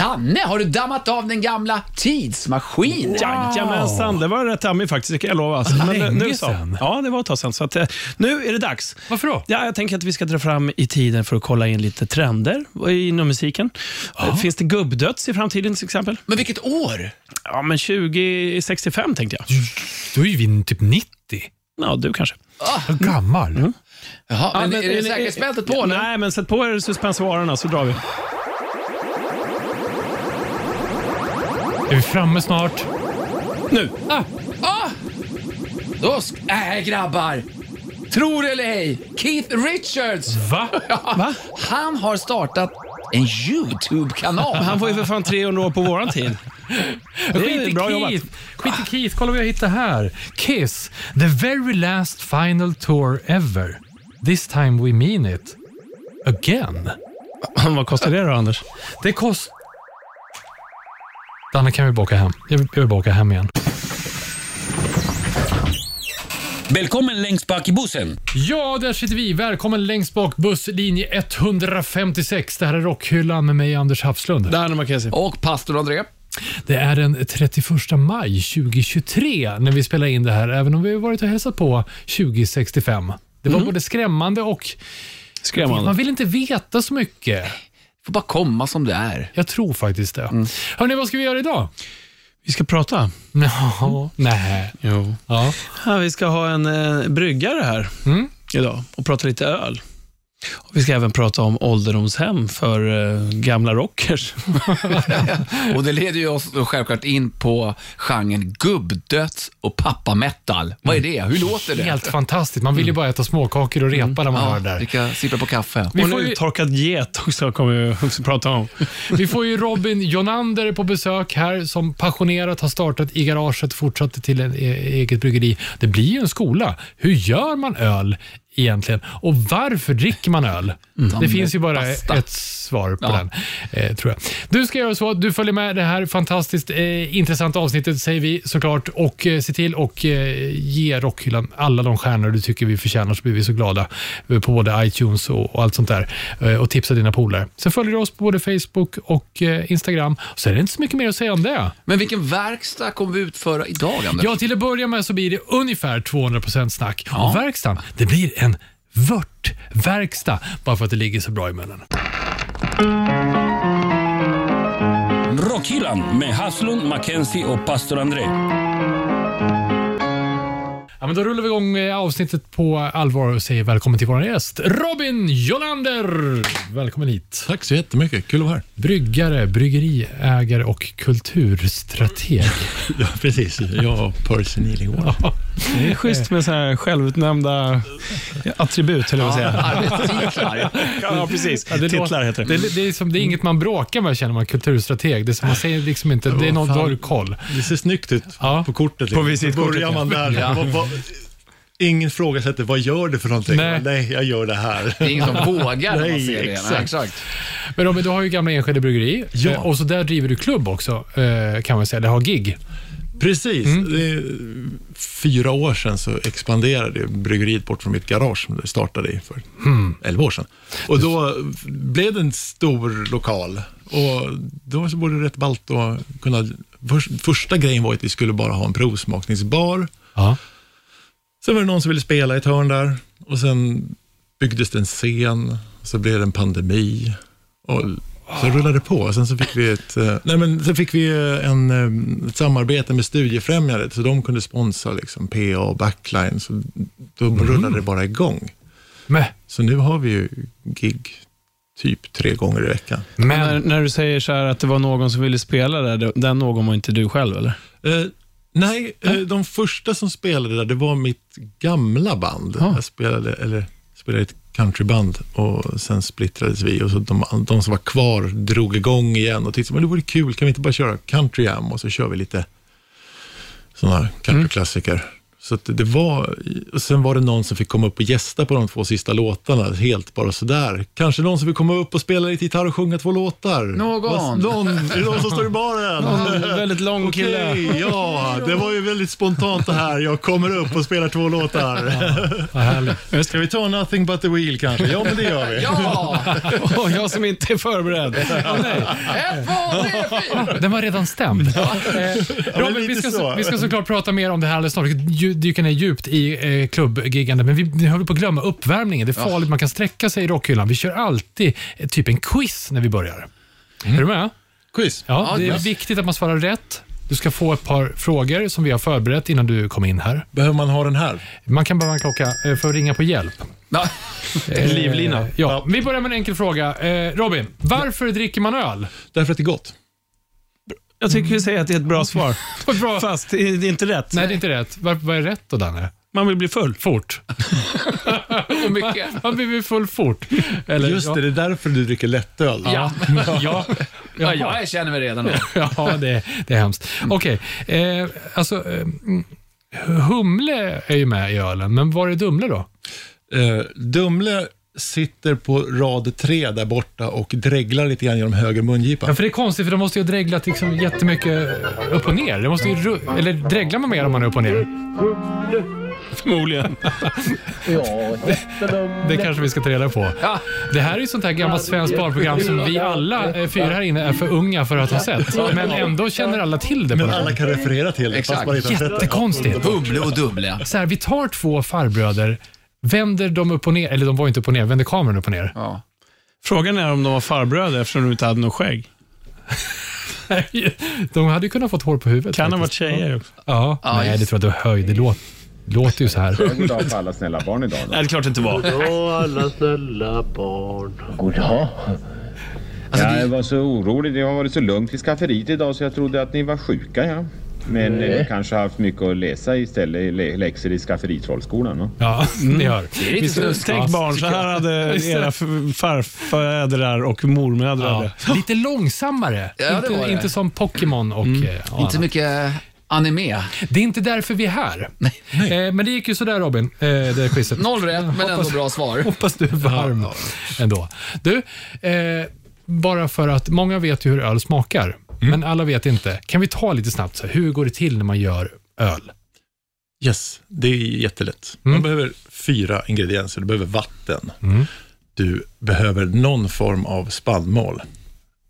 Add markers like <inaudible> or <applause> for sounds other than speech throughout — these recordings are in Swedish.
Danne, har du dammat av den gamla tidsmaskinen? Jajamensan, det var rätt ammig faktiskt, det kan jag lova. Alltså. Men, Länge nu så. sedan. Ja, det var ett tag sedan. Så att, eh, nu är det dags. Varför då? Ja, jag tänker att vi ska dra fram i tiden för att kolla in lite trender inom musiken. Eh, Finns det gubbdöds i framtiden till exempel? Men vilket år? Ja, men 2065 tänkte jag. Då är vi typ 90. Ja, du kanske. Vad gammal. Jaha, Ja, men, är det säkerhetsbältet på? Nej, men sätt på er suspensvarorna så drar vi. Är vi framme snart? Nu! Ah, ah! Då sk- äh, grabbar. Tror eller ej, Keith Richards, Va? <laughs> Va? han har startat en YouTube-kanal. Han var ju för fan 300 år på våran <laughs> tid. Det Skit är i bra. Keith. Skit i Keith. Kolla vad jag hittar här. Kiss. The very last final tour ever. This time we mean it. Again. Vad kostar det då, Anders? Det kost... Danne, kan vi baka hem? Jag vill, jag vill baka hem igen. Välkommen längst bak i bussen. Ja, där sitter vi. Välkommen längst bak busslinje 156. Det här är Rockhyllan med mig, Anders Hafslund. Kan se. Och pastor André. Det är den 31 maj 2023 när vi spelar in det här, även om vi har varit och hälsat på 2065. Det var både skrämmande och Skrämmande. man vill inte veta så mycket. Får bara komma som det är. Jag tror faktiskt det. Hörni, vad ska vi göra idag? Vi ska prata. Ja, nej. Jo. Ja. Ja, vi ska ha en eh, bryggare här Mm. idag och prata lite öl. Och vi ska även prata om ålderdomshem för eh, gamla rockers. <laughs> Och det leder ju oss då självklart in på genren gubbdöds och pappametal. Vad är det? Hur låter det? Helt fantastiskt. Man vill ju bara äta småkakor och repa när man hör Ja, det där. dricka, sippa på kaffe. Vi och får, nu ju, torkad get också kommer vi också prata om. <laughs> vi får ju Robin Jonander på besök här som passionerat har startat i garaget och fortsatt till ett eget bryggeri. Det blir ju en skola. Hur gör man öl egentligen? Och varför dricker man öl? Det finns ju bara Basta. ett svar på Ja. den, eh, tror jag. Du ska göra så du följer med det här fantastiskt eh, intressanta avsnittet, säger vi såklart, och eh, se till och eh, ge Rockhyllan alla de stjärnor du tycker vi förtjänar, så blir vi så glada eh, på både iTunes och, och allt sånt där. Eh, och tipsa dina polare. Sen följer du oss på både Facebook och eh, Instagram. Så är det inte så mycket mer att säga om det. Men vilken verkstad kommer vi utföra idag, Anders? Ja, till att börja med så blir det ungefär 200% snack. Och verkstaden, det blir en vörtverkstad, bara för att det ligger så bra i munnen. Rockhyllan med Haslund, Mackenzie och pastor André. Ja, men då rullar vi igång eh, avsnittet på allvar och säger välkommen till vår gäst, Robin Jolander. Välkommen hit. Tack så jättemycket. Kul att vara här. Bryggare, bryggeriägare och kulturstrateg. <laughs> Ja, precis. Jag och Percy Nilingård. Det är schysst med så här självutnämnda attribut, höll jag på att säga. Ja, precis. Ja, det Titlar heter det. Det, det, är som, det är inget man bråkar med känner man kulturstrateg. Det är som man säger liksom inte, det är något, fan. då har du koll. Det ser snyggt ut Ja. på kortet. liksom. På visitkortet, Börjar man där. Ja. Vad, vad, ingen frågasätter, vad gör du för någonting? Nej. Nej, jag gör det här. Det är ingen som vågar när man ser det. exakt. Nej, exakt. Men Robin, du har ju gamla Enskede bryggeri Ja. eh, och så där driver du klubb också, eh, kan man säga. Det har gig. Precis. Mm. Fyra år sedan så expanderade bryggeriet bort från mitt garage som det startade i för Mm. elva år sedan. Och då blev det en stor lokal. Och då så var det rätt ballt att kunna... För, första grejen var att vi skulle bara ha en provsmakningsbar. Ja. Sen var det någon som ville spela i ett hörn där och sen byggdes det en scen, så blev det en pandemi och så rullade det på. Och sen så fick vi ett, eh, nej men, så fick vi eh, en, eh, ett samarbete med Studiefrämjandet, så de kunde sponsra liksom PA och backline, så då rullade det bara igång. Men, Så nu har vi ju gig typ tre gånger i veckan. När, men när du säger så här att det var någon som ville spela där, den någon var inte du själv, eller? Eh, nej, eh, de första som spelade där, det var mitt gamla band. Ja. Jag spelade, eller, spelade ett countryband och sen splittrades vi och så de, de som var kvar drog igång igen och tyckte men det vore kul, kan vi inte bara köra country jam och så kör vi lite sådana countryklassiker. Så att det var, och sen var det någon som fick komma upp och gästa på de två sista låtarna, helt bara sådär. Kanske någon som fick komma upp och spela lite gitarr och sjunga två låtar. Någon. Vad- någon är det någon som står i baren? En väldigt lång Okej, kille. ja, det var ju väldigt spontant det här. Jag kommer upp och spelar två låtar. Vad härligt. <laughs> Ska vi ta Nothing but the wheel kanske? Ja, men det gör vi. Ja! <laughs> Och jag som inte är förberedd. Två, tre, fyra! Den var redan stämd. Eh, Robin, vi, ska, så. vi ska såklart prata mer om det här alldeles snart. Dyka ner djupt i eh, klubbgiggande, men vi, vi håller på att glömma uppvärmningen. Det är farligt, man kan sträcka sig i rockhyllan. Vi kör alltid eh, typ en quiz när vi börjar. Är du med? Quiz. Ja, Ja, det är yes. viktigt att man svarar rätt. Du ska få ett par frågor som vi har förberett innan du kom in här. Behöver man ha den här? Man kan behöva en klocka eh, för att ringa på hjälp. Eh, livlina. Ja. Vi börjar med en enkel fråga. Eh, Robin, varför dricker man öl? Därför att det är gott. Jag tycker vi säger att det är ett bra svar. <laughs> Bra. Fast det är inte rätt. Nej, det är inte rätt. Var, vad är rätt då, Danne? Man vill bli full. Fort. <laughs> Och mycket. <laughs> Man blir full fort. Eller, Just det, det är därför du dricker lättöl. Ja. ja. Ja, jag känner mig redan då. Ja, det, det är hemskt. Okej, eh, alltså eh, mm, humle är ju med i ölen, men var är Dumle då? Eh, Dumle sitter på rad tre där borta och dreglar lite grann genom höger mungipa. Ja, för det är konstigt, för de måste ju ha dreglat liksom jättemycket upp och ner. Det måste ju, eller dreglar man mer om man är upp och ner? Förmodligen. <laughs> Det kanske vi ska ta reda på. Ja. Det här är ju sånt här gammalt svenskt barnprogram som vi alla eh, fyra här inne är för unga för att ha sett. Men ändå känner alla till det. Men alla kan referera till det, Exakt. Jättekonstigt. Humle och Dumle. Så här, vi tar två farbröder, vänder dem upp och ner, eller de var inte upp och ner, vänder kameran upp och ner. Ja. Frågan är om de var farbröder eftersom de inte hade något skägg. <laughs> De hade ju kunnat fått hår på huvudet. Kan ha varit tjejer också. Ja, Ja, nej det tror jag du höj. Det låter, låter ju så här. God dag på alla snälla barn idag då. Nej, det är klart det inte var. alla snälla barn. God dag. jag var så orolig. Det har varit så lugnt i skafferiet idag så jag trodde att ni var sjuka. Ja. Men eh, ni kanske har haft mycket att läsa istället, lä- läxor i skafferitrollskolan. No? Ja, ni hör. Det. Tänk barn, så här hade era <laughs> f- farfädrar och mormödrar det. Ja, lite långsammare. Ja, det inte, var det. inte som Pokémon och... eh, ja, Inte så mycket anime. Det är inte därför vi är här. Eh, men det gick ju sådär Robin, eh, det quizet. Noll rätt, men ändå bra svar. Hoppas du är varm ändå. Du, eh, bara för att många vet ju hur öl smakar, men alla vet inte. Kan vi ta lite snabbt, så här, hur går det till när man gör öl? Yes, det är jättelätt. Man behöver fyra ingredienser. Du behöver vatten. Mm. Du behöver någon form av spannmål.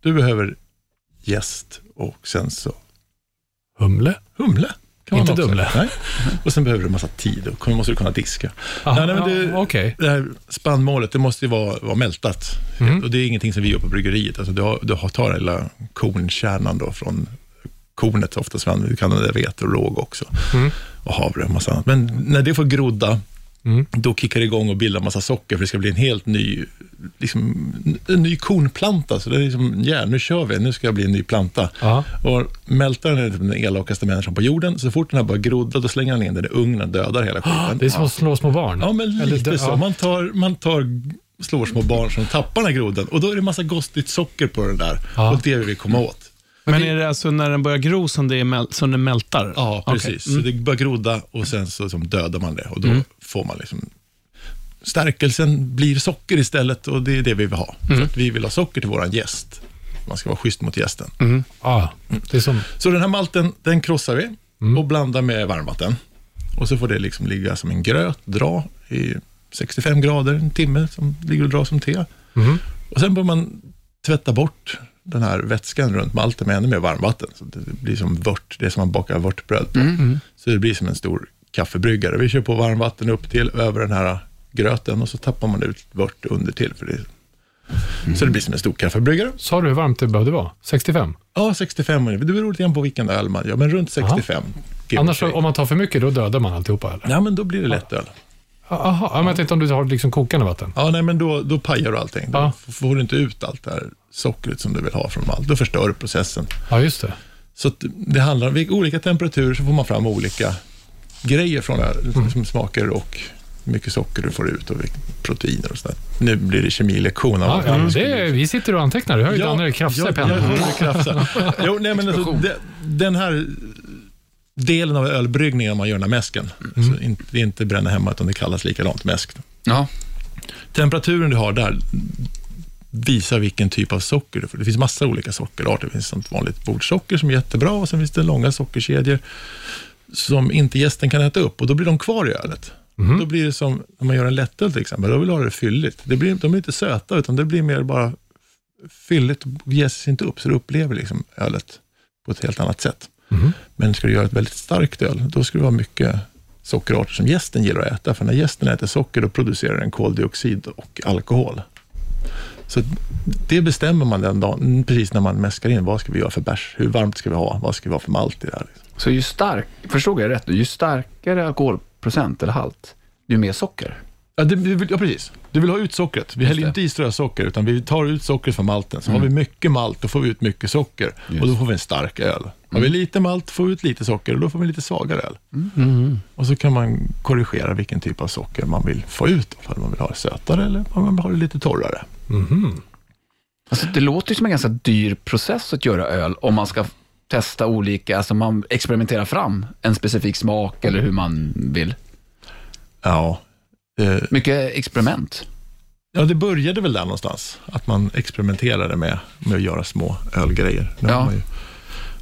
Du behöver jäst och sen så Humle? humle. Inte. Dumle. Nej. <laughs> Och sen behöver du en massa tid och då måste du kunna diska. Aha, nej, men det- Okej. Det här spannmålet, det måste ju vara, vara mältat. Mm. Och det är ingenting som vi gör på bryggeriet. Alltså du, har, du har, tar hela kornkärnan då från kornet, oftast du kan använda vete och råg också. Mm. Och havre och massa annat. Men när det får grodda, Mm. då kickar det igång och bildar massa socker, för det ska bli en helt ny, liksom, en ny kornplanta. Så det är liksom, ja, nu kör vi, nu ska jag bli en ny planta. Ja. Och mältaren är typ den elakaste människan på jorden. Så fort den här börjar grodda, då slänger han in den i ugnen, dödar hela skiten. <gasps> Det är som att slå små barn. Ja, men Eller lite dö- så. Man tar, man tar, slår små barn som tappar den här grodan och då är det massa gostigt socker på den där. Ja. Och det vill vi komma åt. Men är det alltså när den börjar gro som, det är mäl- som den mältar? Ja, precis. Så det börjar groda och sen så som dödar man det och då får man liksom Stärkelsen blir socker istället och det är det vi vill ha. Så att vi vill ha socker till våran gäst. Man ska vara schysst mot gästen. Ja, det är som... Så den här malten, den krossar vi och blandar med varmvatten. Och så får det liksom ligga som en gröt, dra i 65 grader en timme, som ligger och drar som te. Och sen bör man tvätta bort den här vätskan runt malten med ännu mer varmvatten. Så det blir som vört, det är som man bakar vörtbröd på. Så det blir som en stor kaffebryggare. Vi kör på varmvatten upp till, över den här gröten och så tappar man ut vört under till. För det. Så det blir som en stor kaffebryggare. Sa du hur varmt det behövde vara? 65? Ja, 65. Det beror lite grann på vilken öl man gör, men runt 65. give or Annars om man tar för mycket, då dödar man alltihopa eller? Ja, men då blir det lätt öl. Jaha, men jag tänkte om du har liksom kokande vatten. Ja, nej, men då, då pajar du allting. Då Ja. får du inte ut allt det här sockret som du vill ha från malt. Då förstör du processen. Ja, just det. Så att det handlar om vid olika temperaturer så får man fram olika grejer från det här, som smaker och hur mycket socker du får ut och proteiner och sådär. Nu blir det kemilektion. Ja, ja, men det är, vi sitter och antecknar. Du hör ju Danne krafsa i jag pennan. hörde krafsa. Jo, nej, men alltså, det, den här delen av ölbryggningen man gör den här mäsken. Mm. Så inte, det är inte bränna hemma, utan det kallas likadant mäsk. Ja. Temperaturen du har där visar vilken typ av socker du får. Det finns massa olika sockerarter. Det finns sånt vanligt bordsocker som är jättebra och sen finns det långa sockerkedjor som inte gästen kan äta upp och då blir de kvar i ölet. Då blir det som när man gör en lättöl till exempel, då vill du ha det fylligt. Det blir, de är inte söta, utan det blir mer bara fylligt och jäses inte upp, så du upplever liksom ölet på ett helt annat sätt. Men ska du göra ett väldigt starkt öl, då ska det vara mycket sockerarter som gästen gillar att äta, för när gästen äter socker, då producerar den koldioxid och alkohol. Så det bestämmer man den dagen, precis när man mäskar in. Vad ska vi göra för bärs? Hur varmt ska vi ha? Vad ska vi ha för malt i det här? Så ju stark, förstod jag rätt ju starkare alkoholprocent eller halt, ju mer socker. Ja, det, ja, precis. Du vill ha ut sockret. Vi häller. Mm. inte i strösocker, utan vi tar ut sockret från malten. Så har vi mycket malt, då får vi ut mycket socker och då får vi en stark öl. Har vi Mm. lite malt får vi ut lite socker och då får vi lite svagare öl. Och så kan man korrigera vilken typ av socker man vill få ut. Om man vill ha det sötare eller om man vill ha det lite torrare. Alltså, det låter som en ganska dyr process att göra öl om man ska testa olika, alltså man experimenterar fram en specifik smak eller hur man vill. Ja, eh, Mycket experiment. ja, det började väl där någonstans. Att man experimenterade med, med att göra små ölgrejer. Nu Ja. har man ju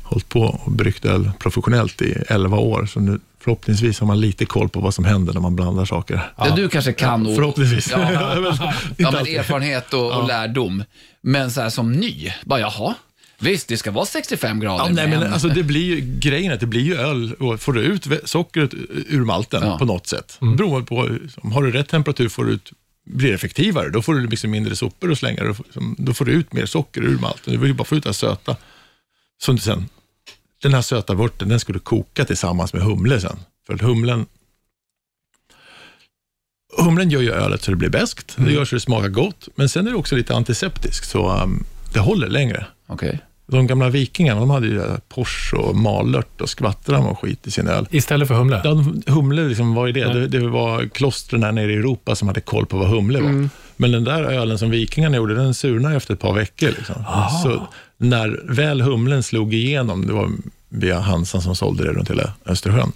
hållit på och bryggt öl professionellt i 11 år, så nu förhoppningsvis har man lite koll på vad som händer när man blandar saker. Ja. Du kanske kan och, Förhoppningsvis. Ja, <laughs> ja men erfarenhet och, och lärdom. Men så här som ny, bara jaha, visst det ska vara 65 grader. Ja, nej, men alltså, det blir ju, grejen är att det blir ju öl och får du ut sockret ur malten Ja. på något sätt. Beroende på, har du rätt temperatur får du ut, blir effektivare. Då får du liksom mindre sopor och slänga. Då får, som- då får du ut mer socker ur malten. Du vill ju bara få ut det söta. Som du sen, den här söta vörten, den du koka tillsammans med humle sen. För att humlen Humlen gör ju ölet så det blir beskt. Det gör så det smakar gott. Men sen är det också lite antiseptiskt, så um, det håller längre. Okej. De gamla vikingarna, de hade ju Pors och malört och skvattram och skit i sin öl. Istället för humle? Ja, humle, liksom, vad är det? det? Det var klostren där nere i Europa som hade koll på vad humle var. Men den där ölen som vikingarna gjorde, den surnade efter ett par veckor. Liksom. Så när väl humlen slog igenom, det var via Hansan som sålde det runt hela Östersjön,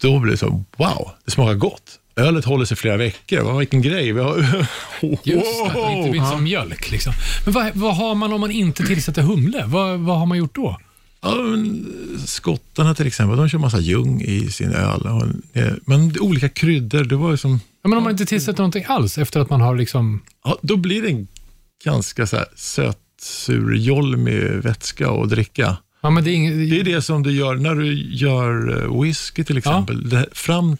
då blev det så, wow, det smakar gott. Ölet håller sig flera veckor, vad vilken grej. Vi har... <laughs> Just det, inte, inte som mjölk. Liksom. Men vad, vad har man om man inte tillsätter humle? Vad, vad har man gjort då? Ja, skottarna till exempel, de kör massa ljung i sin öl. Eh, men olika kryddor, det var som, Ja, men om man inte tillsätter någonting alls efter att man har liksom... ja, då blir det en ganska så söt, sur, jolmig vätska att dricka. Ja, men det är inget, Det är det som du gör när du gör eh, whisky till exempel. Det, fram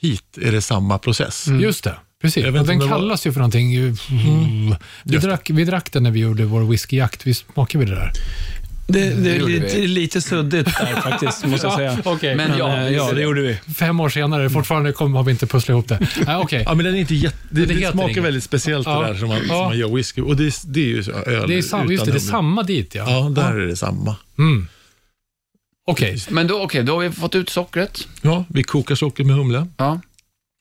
hit är det samma process. Just det, precis. Och den det var- kallas ju för någonting. ju- Vi, drack, vi drack den när vi gjorde vår whiskyjakt. Vi smakade vi det där. Det, det är lite, suddigt där <laughs> faktiskt, måste jag säga. Okej. Men ja, eh, ja, det gjorde vi. Fem år senare, fortfarande kom, har vi inte pusslat ihop det. <laughs> Nej, Okej. Ja, men den är inte jätte, det, det det, smakar inget. väldigt speciellt Ja. det där som man, som Ja. man gör whisky. Och det, det är ju så, öl Det är, sam, just det, det är samma dit ja. Ja, där är det samma. Mm. Okej. Men då, okej, då har vi fått ut sockret. Ja, vi kokar socker med humle. Ja.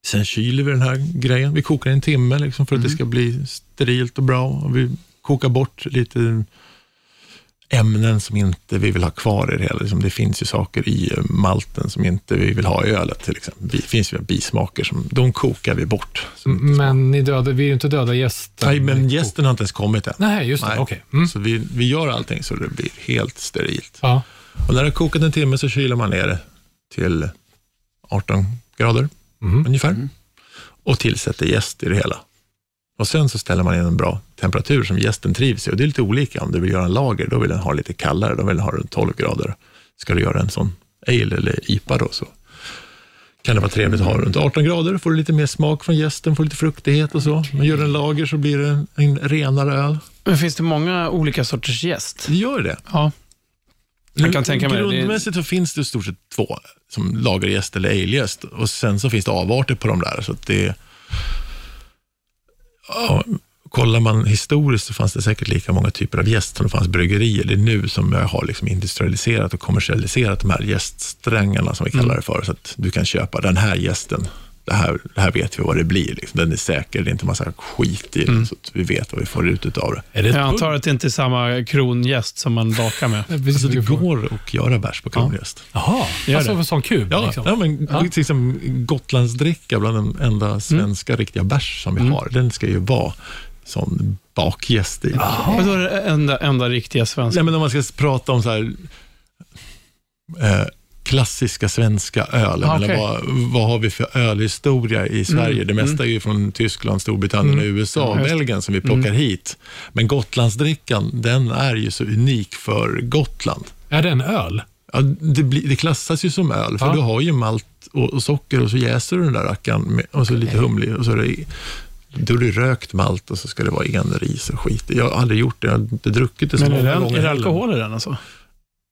Sen kyler vi den här grejen. Vi kokar en timme liksom för att det ska bli sterilt och bra. Och vi kokar bort lite ämnen som inte vi vill ha kvar i det hela. Liksom det finns ju saker i malten som inte vi vill ha i ölet till exempel. Det finns ju bismaker som de kokar vi bort. Men ni döda, vi är ju inte döda gästen. Nej, men gästen har inte ens kommit än. Nej, just det. Nej. Okej. Mm. Så vi, vi gör allting så det blir helt sterilt. Ja. Och när det har kokat en timme så kyler man ner det till 18 grader Mhm. ungefär och tillsätter jäst i det hela. Och sen så ställer man in en bra temperatur som gästen trivs i. Och det är lite olika. Om du vill göra en lager, då vill den ha lite kallare. Då vill den ha runt 12 grader. Ska du göra en sån ale eller IPA då, så kan det vara trevligt att ha runt 18 grader. Får du lite mer smak från gästen, får lite fruktighet och så. Men gör du en lager så blir det en, en renare öl. Men finns det många olika sorters gäst? Det gör det. Ja. Jag kan tänka mig Grundmässigt så finns det i stort sett två, som lagergäst eller alegäst. Och sen så finns det avarter på de där. Så det, ja, kollar man historiskt så fanns det säkert lika många typer av gäst som det fanns bryggerier. Det är nu som jag har liksom industrialiserat och kommersialiserat de här gäststrängarna som vi kallar det för. Så att du kan köpa den här gästen det här, det här vet vi vad det blir. Liksom. Den är säker, det är inte massa skit i den, så att vi vet vad vi får ut av det. Är det Jag antar att det inte är samma krongäst som man bakar med. <laughs> Alltså, det går att göra bärs på kronjäst. Jaha, Gör alltså det. en sån kub? Ja, liksom. ja, men liksom, Gotlandsdricka bland de enda svenska riktiga bärs som vi har, den ska ju vara sån bakjäst i. Vadå är det enda, enda riktiga svenska? Nej, men om man ska prata om så här, eh, klassiska svenska öl, Ah, eller okej. vad, vad har vi för ölhistoria i Sverige? Det mesta är ju från Tyskland, Storbritannien, USA och Mm. Just det. Belgien som vi plockar hit. Men Gotlandsdrickan, den är ju så unik för Gotland. Är det en öl? Ja, det, blir, det klassas ju som öl, för Ja. du har ju malt och, och socker och så jäser du den där rackaren med, och så lite humle och så är det, då är det rökt malt och så ska det vara enris och skit. Jag har aldrig gjort det, jag har inte druckit det så Men är många det, gånger är det alkohol i den alltså?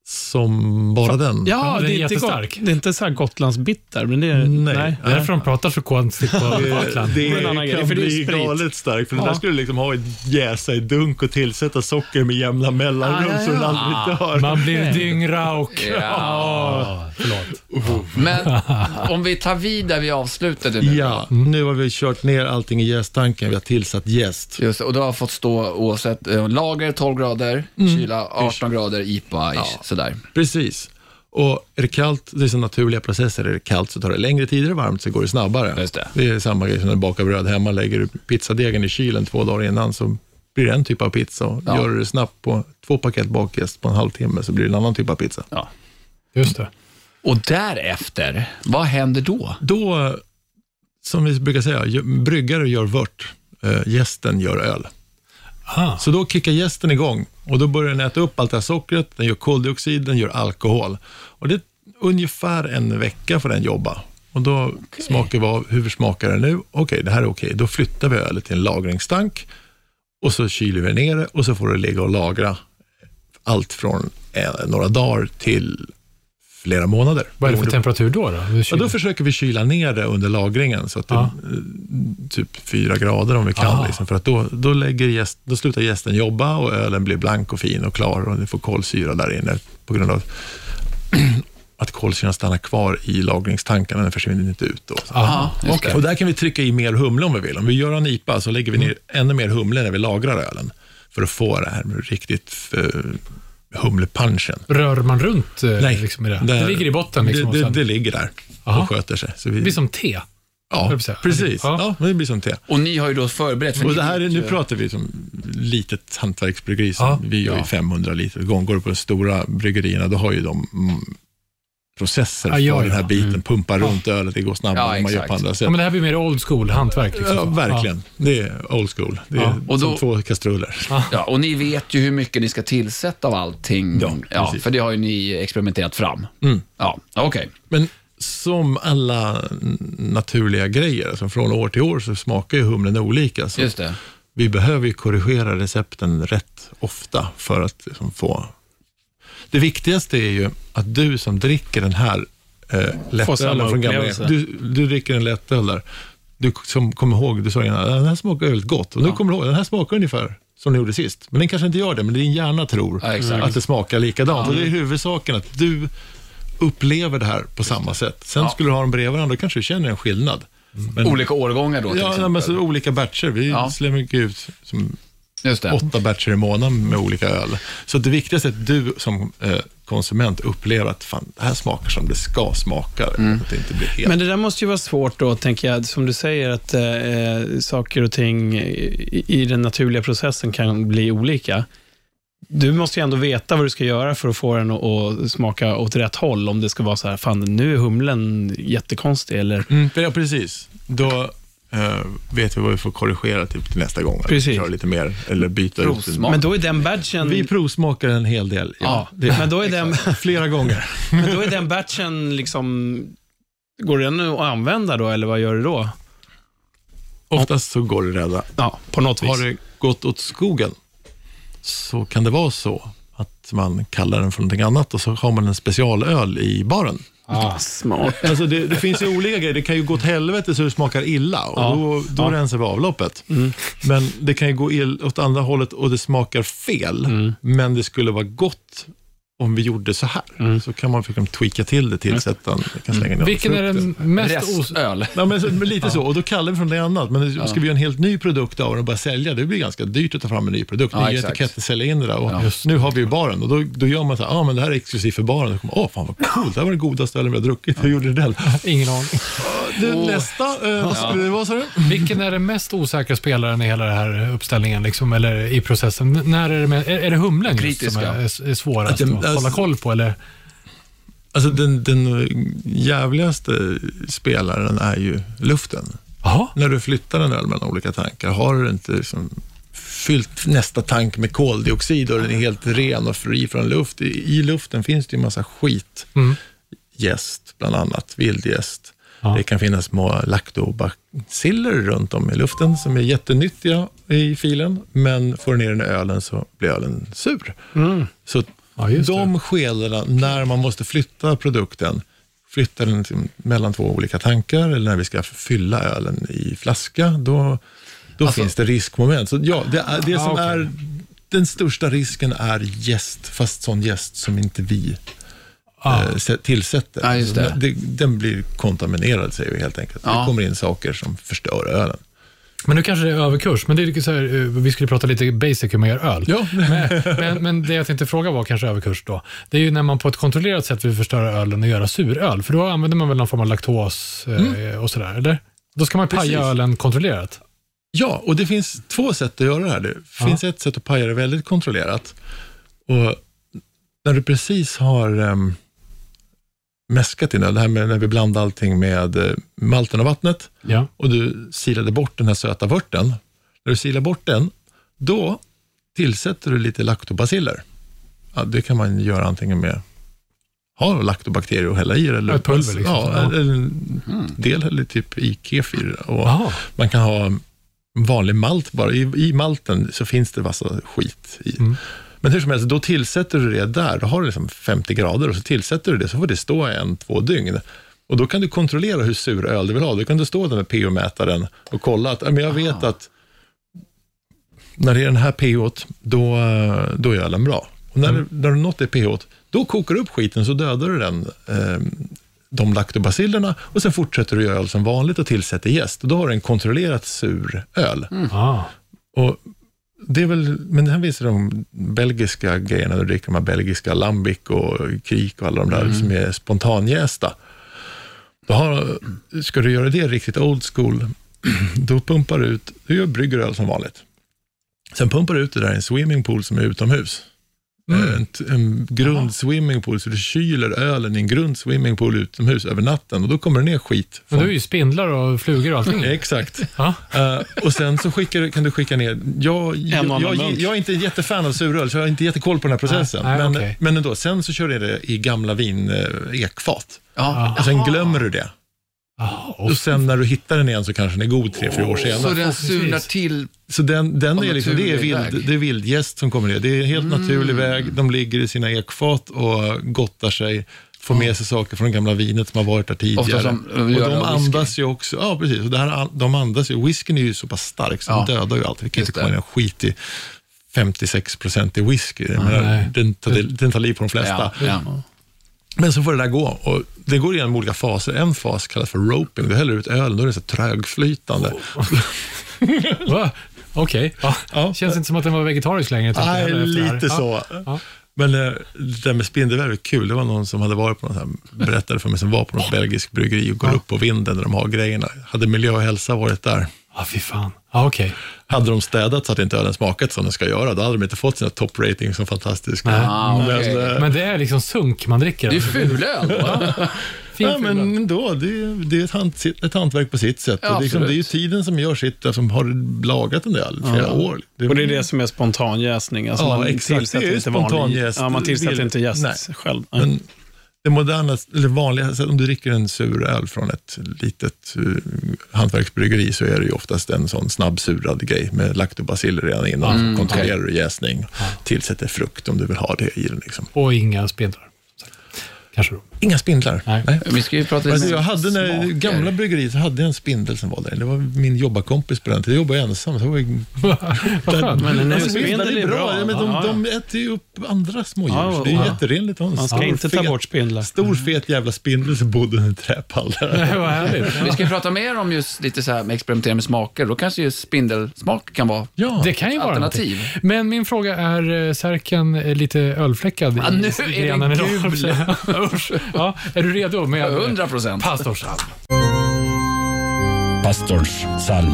Som bara den? Ja, den det är inte jättestark. gott. Det är inte så här Gotlandsbitter, men det är... Nej. Det är därför de pratar så konstigt på <laughs> Gotland. Det, är en annan grej, kan för det är bli galet starkt, för den Ja. där skulle liksom ha ett jäsa i dunk och tillsätta socker med jämna mellanrum Ah, ja, så den ja. aldrig dör. Man blir dyngrauk. Ja. Ja, förlåt. Men <laughs> om vi tar vid där vi avslutade nu. Ja, nu har vi kört ner allting i jästanken, vi har tillsatt jäst. Just det, och då har fått stå oavsett, eh, lager 12 grader, kyla 18 grader, IPA, ish, sådär. Precis. Och är det kallt, det är så naturliga processer, är det kallt så tar det längre tid, är det varmt så går det snabbare. Just det. det är samma grej som när du bakar bröd hemma, lägger du pizzadegen i kylen två dagar innan så blir det en typ av pizza. Ja. Gör du det snabbt på två paket bakjäst på en halvtimme så blir det en annan typ av pizza. Ja. Just det. Och därefter, vad händer då? Då, som vi brukar säga, bryggare gör vört, eh, gästen gör öl. Ah. Så då kickar gästen igång och då börjar den äta upp allt det här sockret, den gör koldioxid, den gör alkohol. Och det är ungefär en vecka för den jobba. Och då smakar vi av, hur smakar det nu? Okej, det här är okej. Då flyttar vi ölet till en lagringstank och så kyler vi ner det och så får det ligga och lagra allt från eh, några dagar till flera månader. Vad är det för temperatur då? då? Ja, då försöker vi kyla ner det under lagringen, så att det Ja. eh, typ fyra grader om vi kan. Ah. Liksom, för att då, då, lägger gäst, då slutar gästen jobba och ölen blir blank och fin och klar och det får kolsyra där inne på grund av <clears throat> att kolsyran stannar kvar i lagringstankarna, den försvinner inte ut. Då. Aha. det. Och där kan vi trycka i mer humle om vi vill. Om vi gör en IPA så lägger vi ner ännu mer humle när vi lagrar ölen för att få det här riktigt uh, humlepunchen. Rör man runt eh, Nej, liksom i det? där- det ligger i botten liksom, det, det, sen, det ligger där Aha. och sköter sig. Så vi, det blir som te. Ja, precis. Ja. Ja. det blir som te. Och ni har ju då förberett, för Och det här, är- nu ju- pratar vi som litet hantverksbryggeri. som Ja. Vi gör ju Ja. 500 liter gång. Går du på de stora bryggerierna, då har ju de processer Ja, för ja, den här ja. biten. Pumpar runt ölet, det går snabbare Ja, än man gör på andra sätt. Ja, men det här blir mer old school hantverk. Liksom, Ja, så. verkligen. Det är old school. Det är Ja. Och som då- två kastruller. Ja, och ni vet ju hur mycket ni ska tillsätta av allting. Ja, precis. för det har ju ni experimenterat fram. Mm. Ja, okej. Men som alla naturliga grejer, alltså från år till år så smakar ju humlen olika. Så Just det. vi behöver ju korrigera recepten rätt ofta för att liksom få... Det viktigaste är ju att du som dricker den här eh, lättölen från gamla du, du dricker en lättöl där. Du som kommer ihåg, du sa innan, den här smakar väldigt gott. Och nu kommer du ihåg, den här smakar ungefär som den gjorde sist. Men den kanske inte gör det, men din hjärna tror Ja, att det smakar likadant. Och det är huvudsaken, att du upplever det här på samma sätt. Sen Ja. skulle du ha dem bredvid varandra, då kanske du känner en skillnad. Men, Olika årgångar då till ja, exempel. men så olika batcher. Vi Ja. slänger ut som. Åtta batcher i månaden med olika öl. Så det viktigaste är att du som eh, konsument upplever att fan, det här smakar som det ska smaka. Att det inte blir helt... Men det där måste ju vara svårt då, tänker jag, som du säger, att eh, saker och ting i, i den naturliga processen kan bli olika. Du måste ju ändå veta vad du ska göra för att få den att, att smaka åt rätt håll. Om det ska vara så här, fan nu är humlen jättekonstig eller... Mm, ja, precis. Då eh, vet vi vad vi får korrigera typ, till nästa gång. Precis. Köra lite mer eller byta ut. Provsmak. Men då är den batchen... Vi provsmakar en hel del. Ja, det, men då är den, flera gånger. <laughs> men då är den batchen liksom... Går den att använda då, eller vad gör du då? Oftast så går det rädda. Ja, på något vis. Har det gått åt skogen så kan det vara så att man kallar den för någonting annat och så har man en specialöl i baren. Smart. Alltså det, det finns ju olika grejer. Det kan ju gå åt helvete så det smakar illa och Ja. då, då Ja. rensar vi avloppet. Men det kan ju gå åt andra hållet och det smakar fel, men det skulle vara gott om vi gjorde så här, så kan man liksom tweaka till det, tillsätta, man kan slänga ner Vilken är den mest Restöl. Ja, men, så- lite så, <laughs> och då kallar vi från det annat. Men ska vi göra en helt ny produkt av den och bara sälja, det blir ganska dyrt att ta fram en ny produkt. Ja, Nya etiketter, sälja in det där. Och nu har vi ju baren och då, då gör man så här, ah, men det här är exklusivt för baren. Åh, fan vad coolt, det här var det godaste ölen vi har druckit. Hur gjorde du den? Ingen aning. Du, Nästa, eh, vad, ska, vad sa du? Vilken är den mest osäkra spelaren i hela den här uppställningen, liksom, eller i processen? N- När är det, med, är, är det humlen just som Kritiska. är, är svårast Att att hålla koll på? Eller? Alltså den, den jävligaste spelaren är ju luften. Jaha, När du flyttar en öl mellan olika tankar, har du inte liksom fyllt nästa tank med koldioxid och den är helt ren och fri från luft. I, i luften finns det ju en massa skit. Mm. Jäst, bland annat, vildjäst. Ja. Det kan finnas små laktobaciller runt om i luften som är jättenyttiga i filen, men får du ner den i ölen så blir ölen sur. Så Ja, de skedena när man måste flytta produkten, flytta den mellan två olika tankar eller när vi ska fylla ölen i flaska, då, då finns det riskmoment. Så ja, det, är, det Ah, som okej. är den största risken är jäst, fast sån jäst som inte vi Ah. sä- tillsätter. Ja, just det. Det- Den blir kontaminerad, säger vi helt enkelt. Ja. Det kommer in saker som förstör ölen. men nu kanske det är överkurs. Men det är så här, eh, vi skulle prata lite basic hur man gör öl. Ja, Men, men, men det jag tänkte fråga var kanske överkurs då. Det är ju när man på ett kontrollerat sätt vill förstöra ölen och göra suröl. För då använder man väl någon form av laktos eh, och sådär, eller? Då ska man paja Mm. Precis. ölen kontrollerat. Ja, och det finns två sätt att göra det här. Det finns ett sätt att paja det väldigt kontrollerat. Och när du precis har um, mäskat öl, det här med när vi blandar allting med eh, malten och vattnet Ja. och du silade bort den här söta vörten. När du silar bort den, då tillsätter du lite laktobaciller. Ja, det kan man göra antingen med ha laktobakterier och hälla i det. Eller, Ett pulver liksom. Ja, Ja. en del eller typ i kefir. Och man kan ha vanlig malt bara. I, I malten så finns det massa skit i. Mm. Men hur som helst, då tillsätter du det där. Då har du liksom 50 grader och så tillsätter du det, så får det stå en, två dygn. Och då kan du kontrollera hur sur öl du vill ha. Då kan du stå där med pH-mätaren och kolla att, men jag vet att när det är den här pH, då, då är ölen bra. Och när, Mm. när du nått det pH, då kokar du upp skiten så dödar du den, eh, de laktobacillerna och sen fortsätter du göra öl som vanligt och tillsätter jäst. Och då har du en kontrollerat sur öl. Ah. Och det är väl, men här visar de belgiska grejerna, du dricker här belgiska lambic och krik och alla de där som är spontanjästa. Då har, ska du göra det riktigt old school, <clears throat> då pumpar du ut, du gör brygger öl som vanligt. Sen pumpar du ut det där i en swimmingpool som är utomhus. Mm. En, en grund swimmingpool, så du kyler ölen i en grund swimmingpool utomhus över natten och då kommer det ner skit. Men du är ju spindlar och flugor och allting. <laughs> Exakt. Eh, och sen så skickar, du- kan du skicka ner, jag, En jag, jag, jag är inte en jättefan av suröl, så jag har inte jättekoll på den här processen. Nej, men, okej. men ändå, sen så kör jag det i gamla vin, eh, ekfat. Ja. Och sen glömmer du det. Ah, Och sen när du hittar den igen så kanske den är god tre, fyra år Så senare. den precis. surnar till. Så den, den är liksom, det är, vild, det är vildgäst som kommer ner. Det är en helt naturlig väg. De ligger i sina ekfat och gottar sig, får med sig saker från det gamla vinet som har varit där tidigare. Som, eh, och de whisky. andas ju också, ja precis, och det här, de andas ju, whiskyn är ju så pass stark så Ja. den dödar ju allt. Vi kan Just inte komma det. ner skit i 56 procent i whisky. Menar, den, tar, den tar liv på de flesta. Ja, ja. Men så får det där gå. Och det går igenom olika faser. En fas kallas för roping. Du häller ut ölen, då är det så trögflytande. <laughs> Va? Okej. Ja. Ja. Känns inte som att den var vegetarisk längre. Nej, lite så. Ja. Men eh, det där med spindelväv är kul. Det var någon som hade varit på något här, berättade för mig, som var på något belgiskt bryggeri och går upp på vinden där de har grejerna. Hade miljö och hälsa varit där, Ja, fy fan. Ja, okej. hade de städat så att inte ölen smakat som den ska göra, då hade de inte fått sina top-rating som fantastiska. Nej. Ah, okej. Men, eh, Men det är liksom sunk man dricker. Det är fulöl. Fin Ja, men ändå, det, är- det är ett, hant, ett hantverk på sitt sätt. Ja, och liksom, det är ju tiden som gör sitt, som har lagat en del, flera år. Och det är det som är spontanjäsning. Alltså Ja, man exakt. tillsätter Det inte vanlig. Ja, man tillsätter inte jäst själv. Nej. Men det moderna, eller vanliga, så om du dricker en sur öl från ett litet uh, hantverksbryggeri så är det ju oftast en sån snabbsurad grej med laktobaciller redan innan. Mm, kontrollerar du jäsning, tillsätter frukt om du vill ha det i den. Liksom. Och inga spindlar. Kanske då. Inga spindlar. Nej. Vi ska ju prata Alltså, jag hade när smaker. gamla bryggeriet så hade jag en spindel som var där. Det var min jobbarkompis på den tiden. Jag jobbade ensam. Så var jag... <laughs> Vad skönt. Men en Alltså, spindel är bra. Ja, men de, Ja, ja. de äter ju upp andra smådjur. Ja, så det är ja. jätterenligt. Man ska stor, inte ta bort spindlar. Stor fet jävla spindel som bodde under en träpall där. Vad härligt. <laughs> Vi ska ju prata mer om just lite så här med experimentera med smaker. Då kanske just spindelsmak kan vara Ja. Det kan ju vara alternativ. någonting. Men min fråga är, eh, särken är lite ölfläckad Ja, nu i är grenen den gul. <laughs> Ja, är du redo med 100 procent. pastorssalm? Pastorns psalm.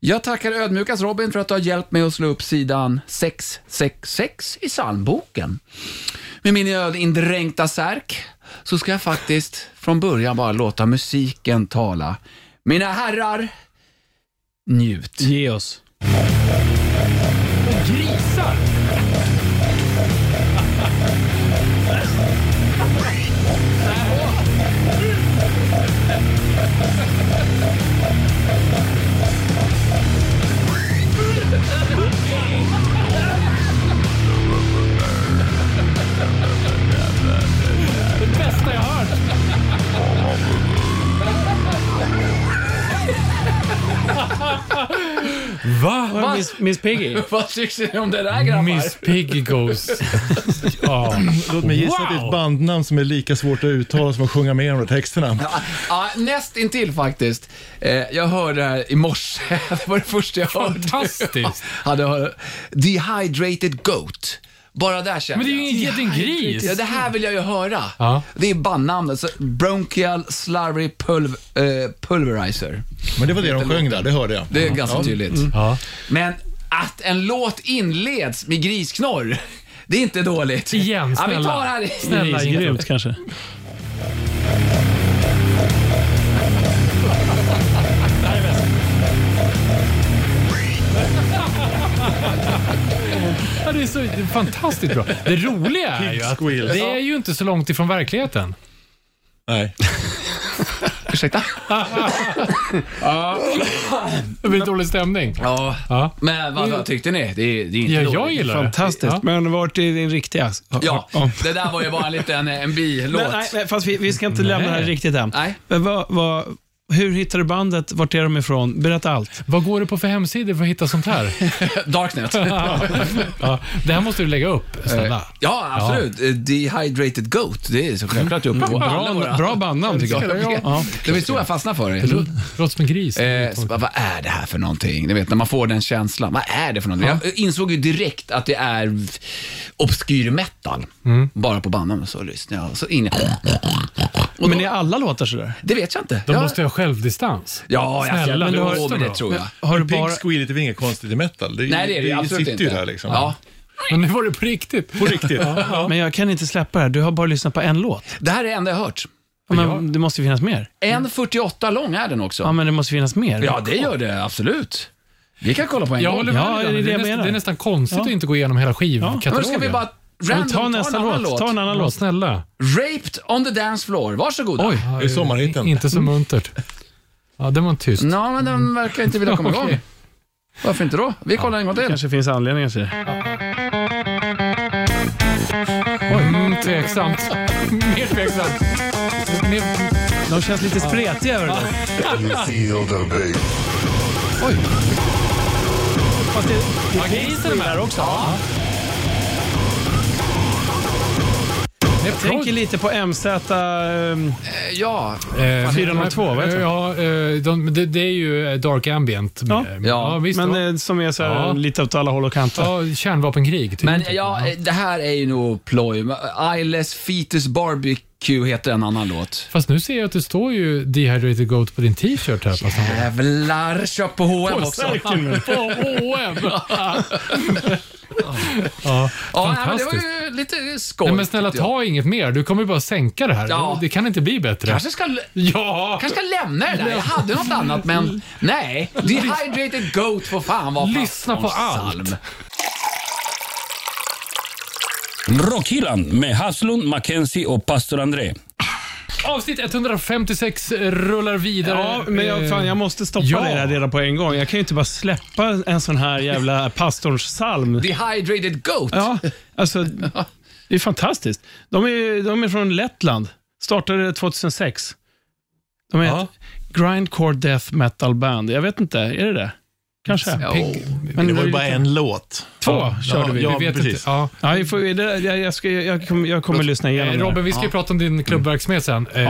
Jag tackar ödmjukast Robin för att du har hjälpt mig att slå upp sidan 666 i psalmboken. Med min ödindränkta särk så ska jag faktiskt från början bara låta musiken tala. Mina herrar, njut. Ge oss. Va? Var det Miss, Miss Piggy? <laughs> Vad tycker ni om det där grabbar? Miss Piggy Goes. Ja. Låt mig gissa att det är ett bandnamn som är lika svårt att uttala som att sjunga med de texterna. Ja, ja, näst intill faktiskt. Eh, jag hörde det här i morse. <laughs> Det var det första jag hörde. Fantastiskt. Hade hört. Dehydrated Goat. Bara där kände Men det är ju jag. ingen gris. Ja, det här vill jag ju höra. Ja. Det är bandnamnet. Så Bronchial Slurry pulv, eh, Pulverizer. Men det var det de sjöng där, det hörde jag. Det är ganska tydligt. Ja. Men att en låt inleds med grisknorr, det är inte dåligt. Igen, Ja, vi snälla. tar här i. Snälla, Grymt kanske. Ja, det är så det är fantastiskt bra. Det roliga är ju att squeal. det är ju inte så långt ifrån verkligheten. Nej. <laughs> Ursäkta? <laughs> Det blir dålig stämning. Ja. Ja. Men vad, vad tyckte ni? Det är, det är inte Ja, dåligt. jag gillar det. Fantastiskt. Ja. Men vart är din riktiga? Ja, det där var ju bara en liten en <laughs> bilåt. Nej, nej, nej, fast vi, vi ska inte lämna det här riktigt än. Nej. Men vad, vad, hur hittar du bandet? Vart är de ifrån? Berätta allt. Vad går det på för hemsidor för att hitta sånt här? <laughs> Darknet. <laughs> Ja, det här måste du lägga upp, snälla. Ja, absolut. Eh, Dehydrated Goat, det är så självklart uppe på alla Bra, våra... bra bandnamn tycker jag. Ja. Ja. Det var så jag fastnade för det. Det lå- låter som en gris. Eh, så vad är det här för någonting? Ni vet, när man får den känslan. Vad är det för någonting? Jag insåg ju direkt att det är obskyr metal. Bara på banden så lyssnade jag. Så in. Och Men då, är alla låtar sådär? det vet jag inte. De ja, måste ha självdistans. ja, jag Snälla, men, du har- men det tror jag. Har du Pig bara... squeal det är väl inget konstigt i metal? Det, Nej, det är det absolut sitter inte. ju där liksom. Ja. Men nu var det på riktigt. På riktigt. Men jag kan inte släppa det här. Du har bara lyssnat på en låt. Det här är det enda jag har hört. Men det måste ju finnas mer. En 48 lång är den också. Ja, men det måste finnas mer. Ja, det gör det absolut. Vi kan kolla på en Jag gång. håller med Ja, dig, det är det jag är nästan, menar. det är nästan konstigt Ja. att inte gå igenom hela Men skivkatalogen. ska vi bara Men random ta nästa en annan låt. Ta en annan Ja, låt. snälla. Raped on the dance floor. Varsågoda. Oj. Det är sommarhitten. Inte så muntert. Ja, den var tyst. Ja, men den verkar inte vilja komma igång. <laughs> Okej. Varför inte då? Vi kollar en gång till. kanske finns anledningar till det. Mm, tveksamt. Mer tveksamt. Mer, De känns lite spretiga. över det. <laughs> Oj. Fast det, det Ja, är med. där också. mer Jag tänker lite på MZ... ehm, Ja, Eh, 402, vad heter det? Ja, eh, de, det, det är ju eh, Dark Ambient. Ja. visst. men ja. eh, som är så här, Ja. lite åt alla håll och kanter. ja, kärnvapenkrig. typ. men ja, det här är ju nog ploj. Eyeless Fetus Barbecue heter en annan låt. Fast nu ser jag att det står ju Dehydrated Goat på din t-shirt här. Fast Jävlar, köp på H&M också. På H&M. <laughs> <laughs> ja, Ja, nej, men det fantastiskt. var ju lite skoj. Nej, men snälla, tyckte jag. ta inget mer. Du kommer ju bara sänka det här. Ja. Det kan inte bli bättre. Kanske ska, Ja! kanske ska lämna det där. Jag hade något annat, men nej. Dehydrated Goat får fan vara Lyssna på pastorns allt. psalm. Rockhyllan med Haslund, Mackenzie och pastor André. Avsnitt 156 rullar vidare. Ja, men jag, fan, jag måste stoppa Ja. det här redan på en gång. Jag kan ju inte bara släppa en sån här jävla pastorns psalm. Dehydrated Goat. Ja, alltså, Det är fantastiskt. De är, de är från Lettland. Startade 2006. De är Ja. ett grindcore death metal band. Jag vet inte, är det det? Kanske. Ja, Men det var ju lite- bara en låt. Två Ja, körde vi. Ja, vi vet precis. inte. Ja. Ja, vi får, det, jag, jag, ska, jag, kommer, jag kommer lyssna igenom Eh. Robin, vi ska ju prata om din klubbverksamhet sen. Eh,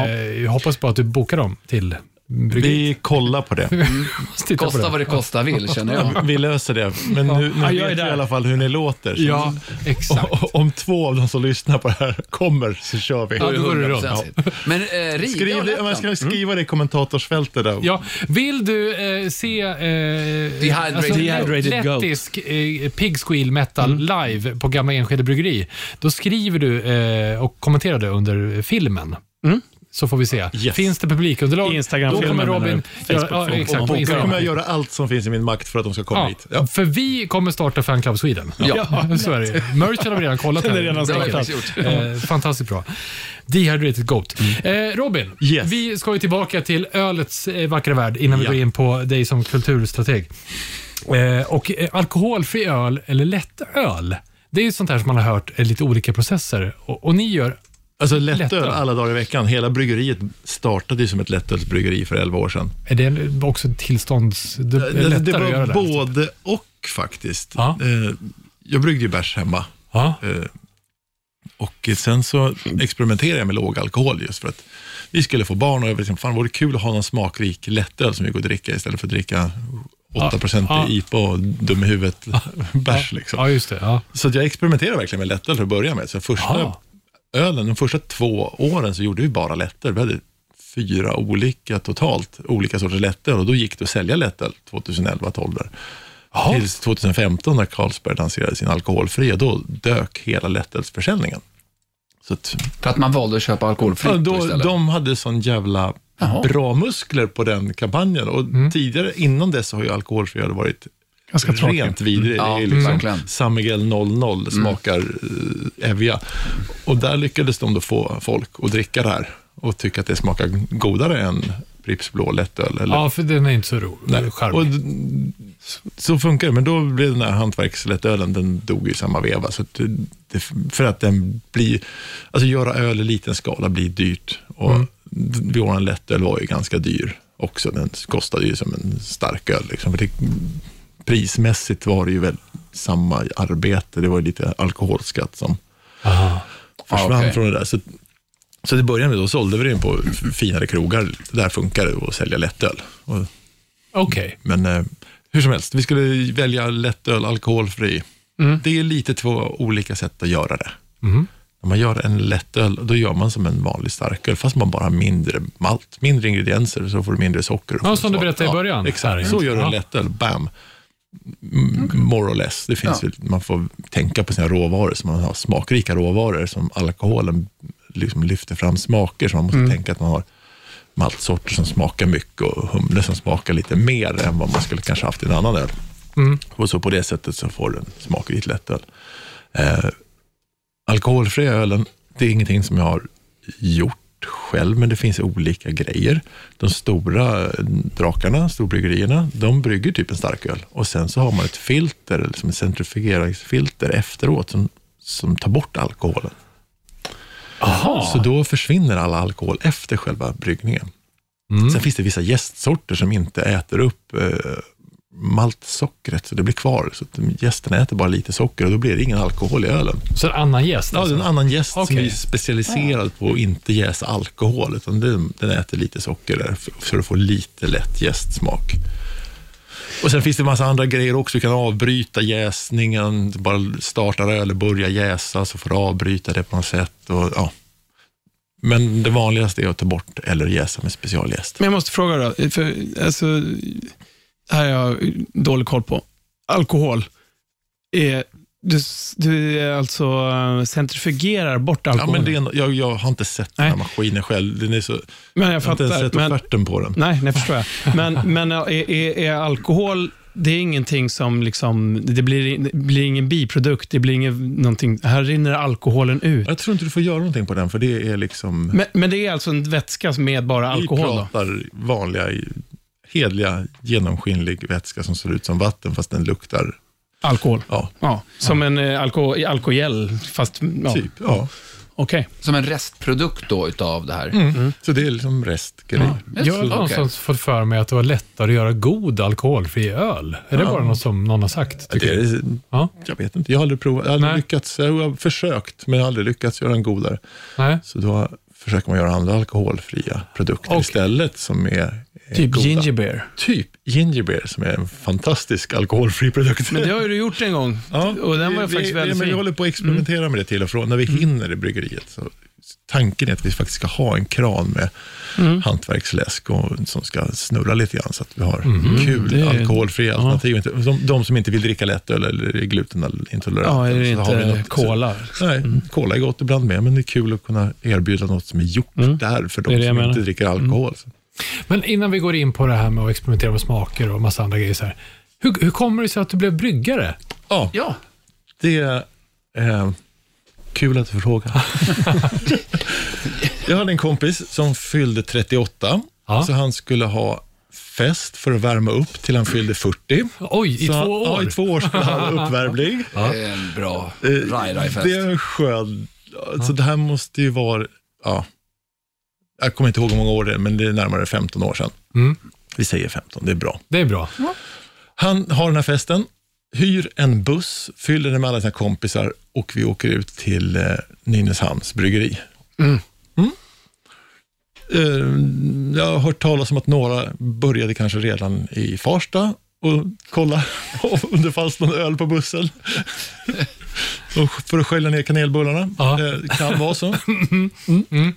jag hoppas på att du bokar dem till bryggeriet. Vi kollar på det. <laughs> På Kosta det. vad det kosta vill, känner jag. Vi löser det. Men nu, nu Ja, jag är vet vi i alla fall hur ni låter. Så Ja, exakt. o- om två av de som lyssnar på det här kommer så kör vi. Ja, då går det runt. 100%. Men eh, Riga Skriv och det, man ska skriva det i kommentatorsfältet. Där. Ja, vill du eh, se eh, Dehydrated Dehydrated Goat. lettisk eh, Pig Squeal Metal live på Gamla Enskede Bryggeri, då skriver du eh, och kommenterar det under filmen. Så får vi se. Yes. Finns det publikunderlag, Instagram-filmen då kommer Robin... du? Ja, Facebook. ja, exakt, Och kommer Instagram. jag göra allt som finns i min makt för att de ska komma Ja, hit. Ja. För vi kommer starta Fan Club Sweden. Ja. <laughs> så är det. Merchen har vi redan kollat. Den är redan Det har vi startat. Eh, fantastiskt bra. Dehydrated Goat. Eh, Robin, Yes. vi ska ju tillbaka till ölets eh, vackra värld innan vi Ja. går in på dig som kulturstrateg. Eh, och eh, alkoholfri öl eller lättöl, det är ju sånt här som man har hört är lite olika processer. Och, och ni gör... Alltså lättöl Lättöl. alla dagar i veckan. Hela bryggeriet startade ju som ett lättölsbryggeri för 11 år sedan. Är det också tillstånds... Det, är Det, det göra var det? både och faktiskt. Ja. Eh, Jag bryggde ju bärs hemma. Ja. Eh, Och sen så experimenterade jag med låg alkohol just för att vi skulle få barn och jag tänkte, fan vore det kul att ha någon smakrik lättöl som vi går dricka istället för att dricka 8% Ja. IPA och dum i huvudet <laughs> bärs. Liksom. ja, just det. Ja. Så jag experimenterade verkligen med lättöl till att börja med. Så första Ja. Ölen, de första två åren så gjorde vi bara lättöl. Vi hade fyra olika totalt, olika sorters lättöl och då gick det att sälja lättöl 2011-12 där. Ja. Tills 2015 när Carlsberg lanserade sin alkoholfria, då dök hela lättölsförsäljningen. Så att, För att man valde att köpa alkoholfritt ja, då istället. de hade sån jävla Jaha. bra muskler på den kampanjen och Mm. tidigare, innan dess har ju alkoholfria varit Ganska tråkigt. rent vidrig. Ja, det är mm, liksom verkligen. San Miguel 00 smakar uh, Evia. Och där lyckades de då få folk att dricka det här och tycka att det smakar godare än Pripps blå lättöl. Eller, ja, för den är inte så ro- Nej. Och så funkar det, men då blev den här hantverkslättölen, den dog ju i samma veva. Så att det, för att den blir, alltså göra öl i liten skala blir dyrt. Och Mm. våran lättöl var ju ganska dyr också. Den kostade ju som en stark öl. Liksom. För det, prismässigt var det ju väl samma arbete. Det var ju lite alkoholskatt som Aha. försvann Ah, okej. från det där. Så, så det började med, då sålde vi den på finare krogar. Där funkar det att sälja lättöl. Okej. men eh, hur som helst, vi skulle välja lättöl alkoholfri. Det är lite två olika sätt att göra det. Mhm. När man gör en lättöl, då gör man som en vanlig starköl, fast man bara har mindre malt, mindre ingredienser, så får du mindre socker. och Ja, som du berättade i början. Här, Exakt, ja. så gör du en Ja. lättöl, bam. Mm, More or less. Det finns Ja. väl, man får tänka på sina råvaror, så man har smakrika råvaror som alkoholen liksom lyfter fram smaker, så man måste tänka att man har maltsorter som smakar mycket och humle som smakar lite mer än vad man skulle kanske haft i en annan öl. Mm. Och så på det sättet så får du en smakrik lättöl. Eh, alkoholfria ölen, det är ingenting som jag har gjort själv, men det finns olika grejer. De stora eh, drakarna, storbryggerierna, de brygger typ en starköl och sen så har man ett filter, eller som ett centrifugeringsfilter efteråt som, som tar bort alkoholen. Så då försvinner all alkohol efter själva bryggningen. Mm. Sen finns det vissa gästsorter som inte äter upp eh, maltsockret, så det blir kvar. Så att gästerna äter bara lite socker och då blir det ingen alkohol i ölen. Så en annan gäst? Ja, det är en alltså. annan gäst som Okej. är specialiserad på att inte jäsa alkohol, utan den, den äter lite socker där, för, för att få lite lätt jästsmak. Och sen finns det en massa andra grejer också. Du kan avbryta jäsningen, bara startar öl och börjar jäsa, så får du avbryta det på något sätt. Och, ja. Men det vanligaste är att ta bort eller jäsa med specialjäst. Men jag måste fråga då, för alltså, här har jag dålig koll på. Alkohol. Är, du, du är alltså eh, centrifugerar bort Ja, alkohol? men det är, en- jag, jag har inte sett den här Nej. maskinen själv. Den är så, men jag jag har inte ens fattar. sett offerten på den. nej, nej, förstår jag. Men, <laughs> men är, är, är alkohol, det är ingenting som liksom, det blir, det blir ingen biprodukt, det blir ingen, någonting, här rinner alkoholen ut. Jag tror inte du får göra någonting på den, för det är liksom... Men, men det är alltså en vätska med bara alkohol Vi då? pratar vanliga, hedliga, genomskinlig vätska som ser ut som vatten, fast den luktar Alkohol? Ja, Ja, som en eh, alko, alkogel, fast... Ja. typ. Ja. Okej. Som en restprodukt då utav det här. Mm. Så det är liksom restgrej. Yes, Jag har någonstans fått för mig att det var lättare att göra god alkoholfri öl. Är det bara något som någon har sagt? Det är, Ja. Jag vet inte, jag har aldrig provat. Jag har aldrig lyckats. Jag har försökt, men jag har aldrig lyckats göra en godare. Nej. Så då försöker man göra andra alkoholfria produkter Och- istället som är Typ goda. ginger beer. Typ ginger beer som är en fantastisk alkoholfri produkt. Men det har ju du gjort en gång. och den var vi, faktiskt vi, väldigt men vi håller på att experimentera med det till och från. När vi hinner i bryggeriet. Så tanken är att vi faktiskt ska ha en kran med hantverksläsk och, som ska snurra lite grann så att vi har kul det alkoholfria alternativ. Inte- De, de som inte vill dricka lättöl eller är glutenintoleranta. Ja, det så har vi inte något- cola? Nej, cola är gott ibland med, men det är kul att kunna erbjuda något som är gjort där för de som menar. inte dricker alkohol. Men innan vi går in på det här med att experimentera med smaker och massa andra grejer. Så här. Hur, hur kommer det sig att du blev bryggare? Ja, Ja, det är eh, kul att du får fråga. <laughs> jag hade en kompis som fyllde 38, Ja. så han skulle ha fest för att värma upp till han fyllde 40. Oj, i så, två år? Ja, i två år skulle han ha <laughs> uppvärmning. det är en bra Eh, raj-raj-fest. Det är en skön... Så det här måste ju vara... Ja, jag kommer inte ihåg hur många år det är, men det är närmare 15 år sedan. Mm. Vi säger 15, det är bra. Det är bra. Han har den här festen, hyr en buss, fyller den med alla sina kompisar och vi åker ut till eh, Nynäshamns bryggeri. Mm. Mm. Eh, jag har hört talas om att några började kanske redan i Farsta och kolla <laughs> om det fanns någon öl på bussen. <laughs> och för att skölja ner kanelbullarna. Ja. Det kan vara så. <laughs> Mm.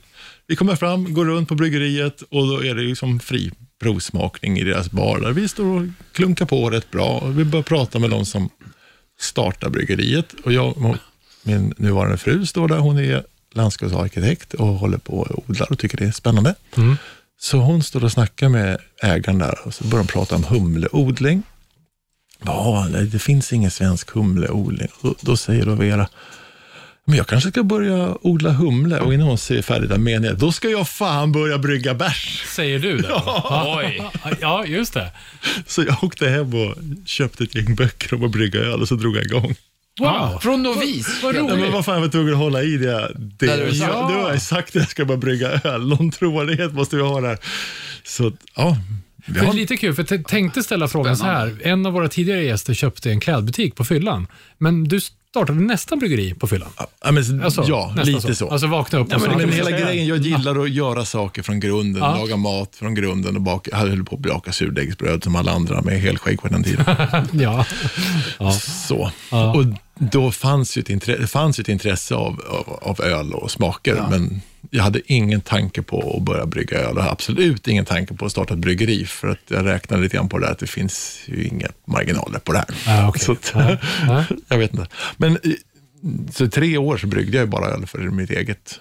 Vi kommer fram, går runt på bryggeriet och då är det liksom fri provsmakning i deras bar där vi står och klunkar på rätt bra. Vi börjar prata med de som startar bryggeriet och jag och min nuvarande fru står där. Hon är landskapsarkitekt och håller på och odlar och tycker det är spännande. Mm. Så hon står och snackar med ägaren där och så börjar de prata om humleodling. Ja, det finns ingen svensk humleodling. Då säger då Vera, men jag kanske ska börja odla humle och innan hon säger färdigt där menar jag, då ska jag fan börja brygga bärs. Säger du det? <laughs> Oj. Ja, just det. Så jag åkte hem och köpte ett gäng böcker om att brygga öl och så drog jag igång. Wow. Från novis. Vad Ja, men roligt. vad fan, jag var tvungen att hålla i det. det du sa. ja. Nu har jag sagt att jag ska bara brygga öl. Någon trovärdighet måste vi ha där. Så, ja. Det är lite kul, för jag tänkte ställa frågan så här. En av våra tidigare gäster köpte en klädbutik på fyllan, men du startade nästan bryggeri på fyllan. ja, men, Alltså, ja lite så. Alltså vakna upp och Ja, men, så- men hela grejen, jag gillar att göra saker från grunden, Ja. laga mat från grunden och baka, jag höll på att baka surdegsbröd som alla andra med helskägg på den tiden. <laughs> Ja. ja. Så. Och då fanns ju ett intresse, det fanns ett intresse av, av, av öl och smaker, men jag hade ingen tanke på att börja brygga öl och absolut ingen tanke på att starta ett bryggeri, för att jag räknade lite grann på det där, att det finns ju inga marginaler på det här. Ja, okej. Så att, Ja, ja. <laughs> jag vet inte. Men i- så tre år så bryggde jag ju bara öl för mitt eget.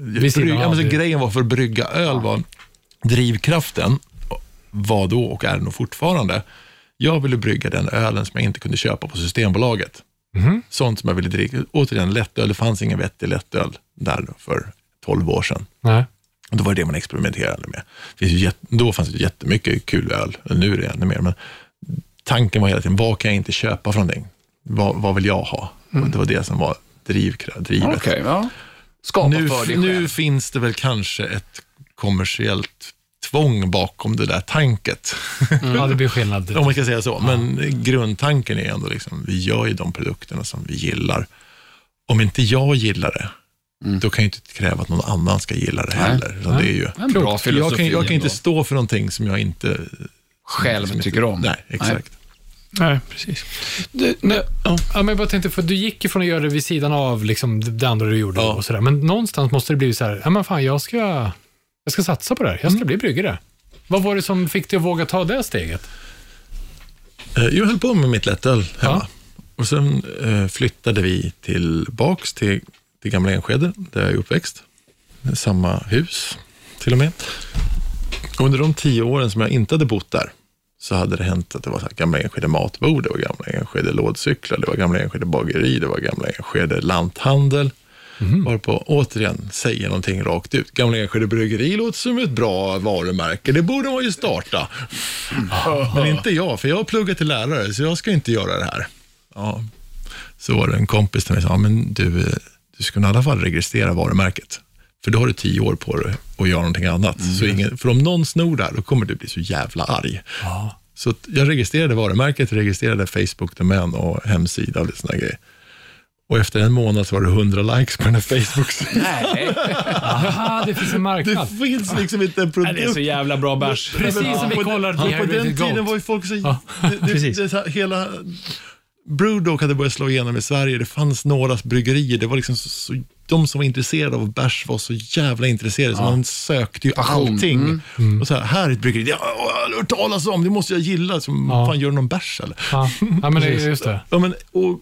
Vid sidan Brygg, ja, av men så det. grejen var för att brygga öl var drivkraften, var då och är nog fortfarande, jag ville brygga den ölen som jag inte kunde köpa på Systembolaget. Mhm. Sånt som jag ville dricka. Återigen, lättöl, det fanns ingen vettig lättöl där för 12 år sedan. Nej. Och då var det det man experimenterade med. Då fanns det jättemycket kul öl, nu är det ännu mer, men tanken var hela tiden, vad kan jag inte köpa från dig? Vad, vad vill jag ha? Och det var det som var drivkraft, drivet. Okej, ja. Skapa Nu, för dig nu själv. finns det väl kanske ett kommersiellt tvång bakom det där tanket, Ja, det blir skillnad. <laughs> om man ska säga så. Men grundtanken är ändå liksom, vi gör ju de produkterna som vi gillar. Om inte jag gillar det, då kan jag inte kräva att någon annan ska gilla det heller. Utan det är ju, En bra jag filosofi kan, jag kan inte stå för någonting som jag inte Själv som inte- tycker om. Nej, exakt. Nej, precis. Det, nej, ja. Ja, men jag bara tänkte, för du gick ju från att göra det vid sidan av liksom, det andra du gjorde Ja. och sådär. Men någonstans måste det bli så här, ja men fan, jag ska, jag ska satsa på det här. Jag ska Mm. bli bryggare. Vad var det som fick dig att våga ta det steget? Eh, Jag höll på med mitt lättöl hemma. Ja. Och sen eh, flyttade vi tillbaks till, till Gamla Enskede, där jag är uppväxt. Samma hus till och med. Och under de tio åren som jag inte hade bott där, så hade det hänt att det var så här Gamla Enskede matbord, det var Gamla Enskede lådcyklar, det var Gamla Enskede bageri, det var Gamla Enskede lanthandel. Varpå återigen säger någonting rakt ut. Gamla Enskede bryggeri låter som ett bra varumärke, det borde man ju starta. <laughs> Men inte jag, för jag har pluggat till lärare, så jag ska inte göra det här. Ja. Så var det en kompis till mig som sa, men du, du ska i alla fall registrera varumärket. För då har du tio år på dig att göra någonting annat. Så ingen, för om någon snor där, då kommer du bli så jävla arg. Så att jag registrerade varumärket, registrerade Facebook-domän och hemsida och lite sådana grejer. Och efter en månad så var det 100 likes på den här Facebook-sidan. Nej. Aha, det finns en Det marknad. finns liksom inte en Nej, det är så produkt. jävla bra bärs. Precis som vi på, kollar ja, på på den tiden var ju folk så... det, det, precis. det, så här, hela Brewdog hade börjat slå igenom i Sverige. Det fanns några bryggerier. Det var liksom så, så, de som var intresserade av bärs var så jävla intresserade, så man sökte ju allting. Och så här, här är ett bryggeri, ja, jag har hört talas om, det måste jag gilla. Så, Ja. Fan, gör någon bärs eller? Ja, ja men det är just det. Ja, men, och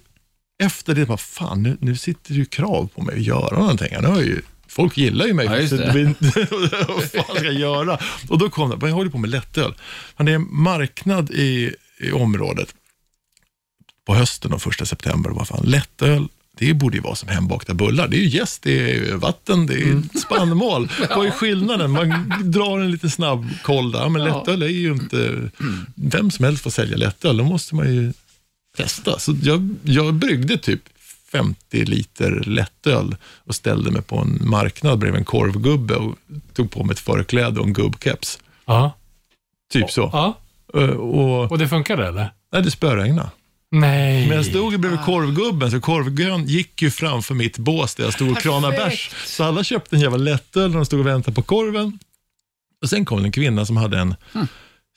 efter det, bara, fan, nu, nu sitter det ju krav på mig att göra någonting. Nu har jag ju, folk gillar ju mig. Ja, just det. det- <laughs> Vad fan ska jag göra? Och då kom det, jag håller på med lättöl. Men det är en marknad i, i området på hösten och första september. Vad fan, lättöl, det borde ju vara som hembakta bullar. Det är ju jäst, det är vatten, det är Mm. spannmål. <laughs> Vad är skillnaden? Man drar en liten snabb koll där, men lättöl är ju inte... Vem som helst får sälja lättöl, då måste man ju testa. Så jag, jag bryggde typ 50 liter lättöl och ställde mig på en marknad bredvid en korvgubbe och tog på mig ett förkläde och en gubbkeps. Ja. Typ så. ja. Eh, Och, Och det funkade eller? nej, det spöregnade. Nej. Men jag stod bredvid korvgubben, så korvgubben gick ju framför mitt bås där jag stod och kranade bärs. Så alla köpte en jävla lättöl när de stod och väntade på korven. Och sen kom det en kvinna som hade en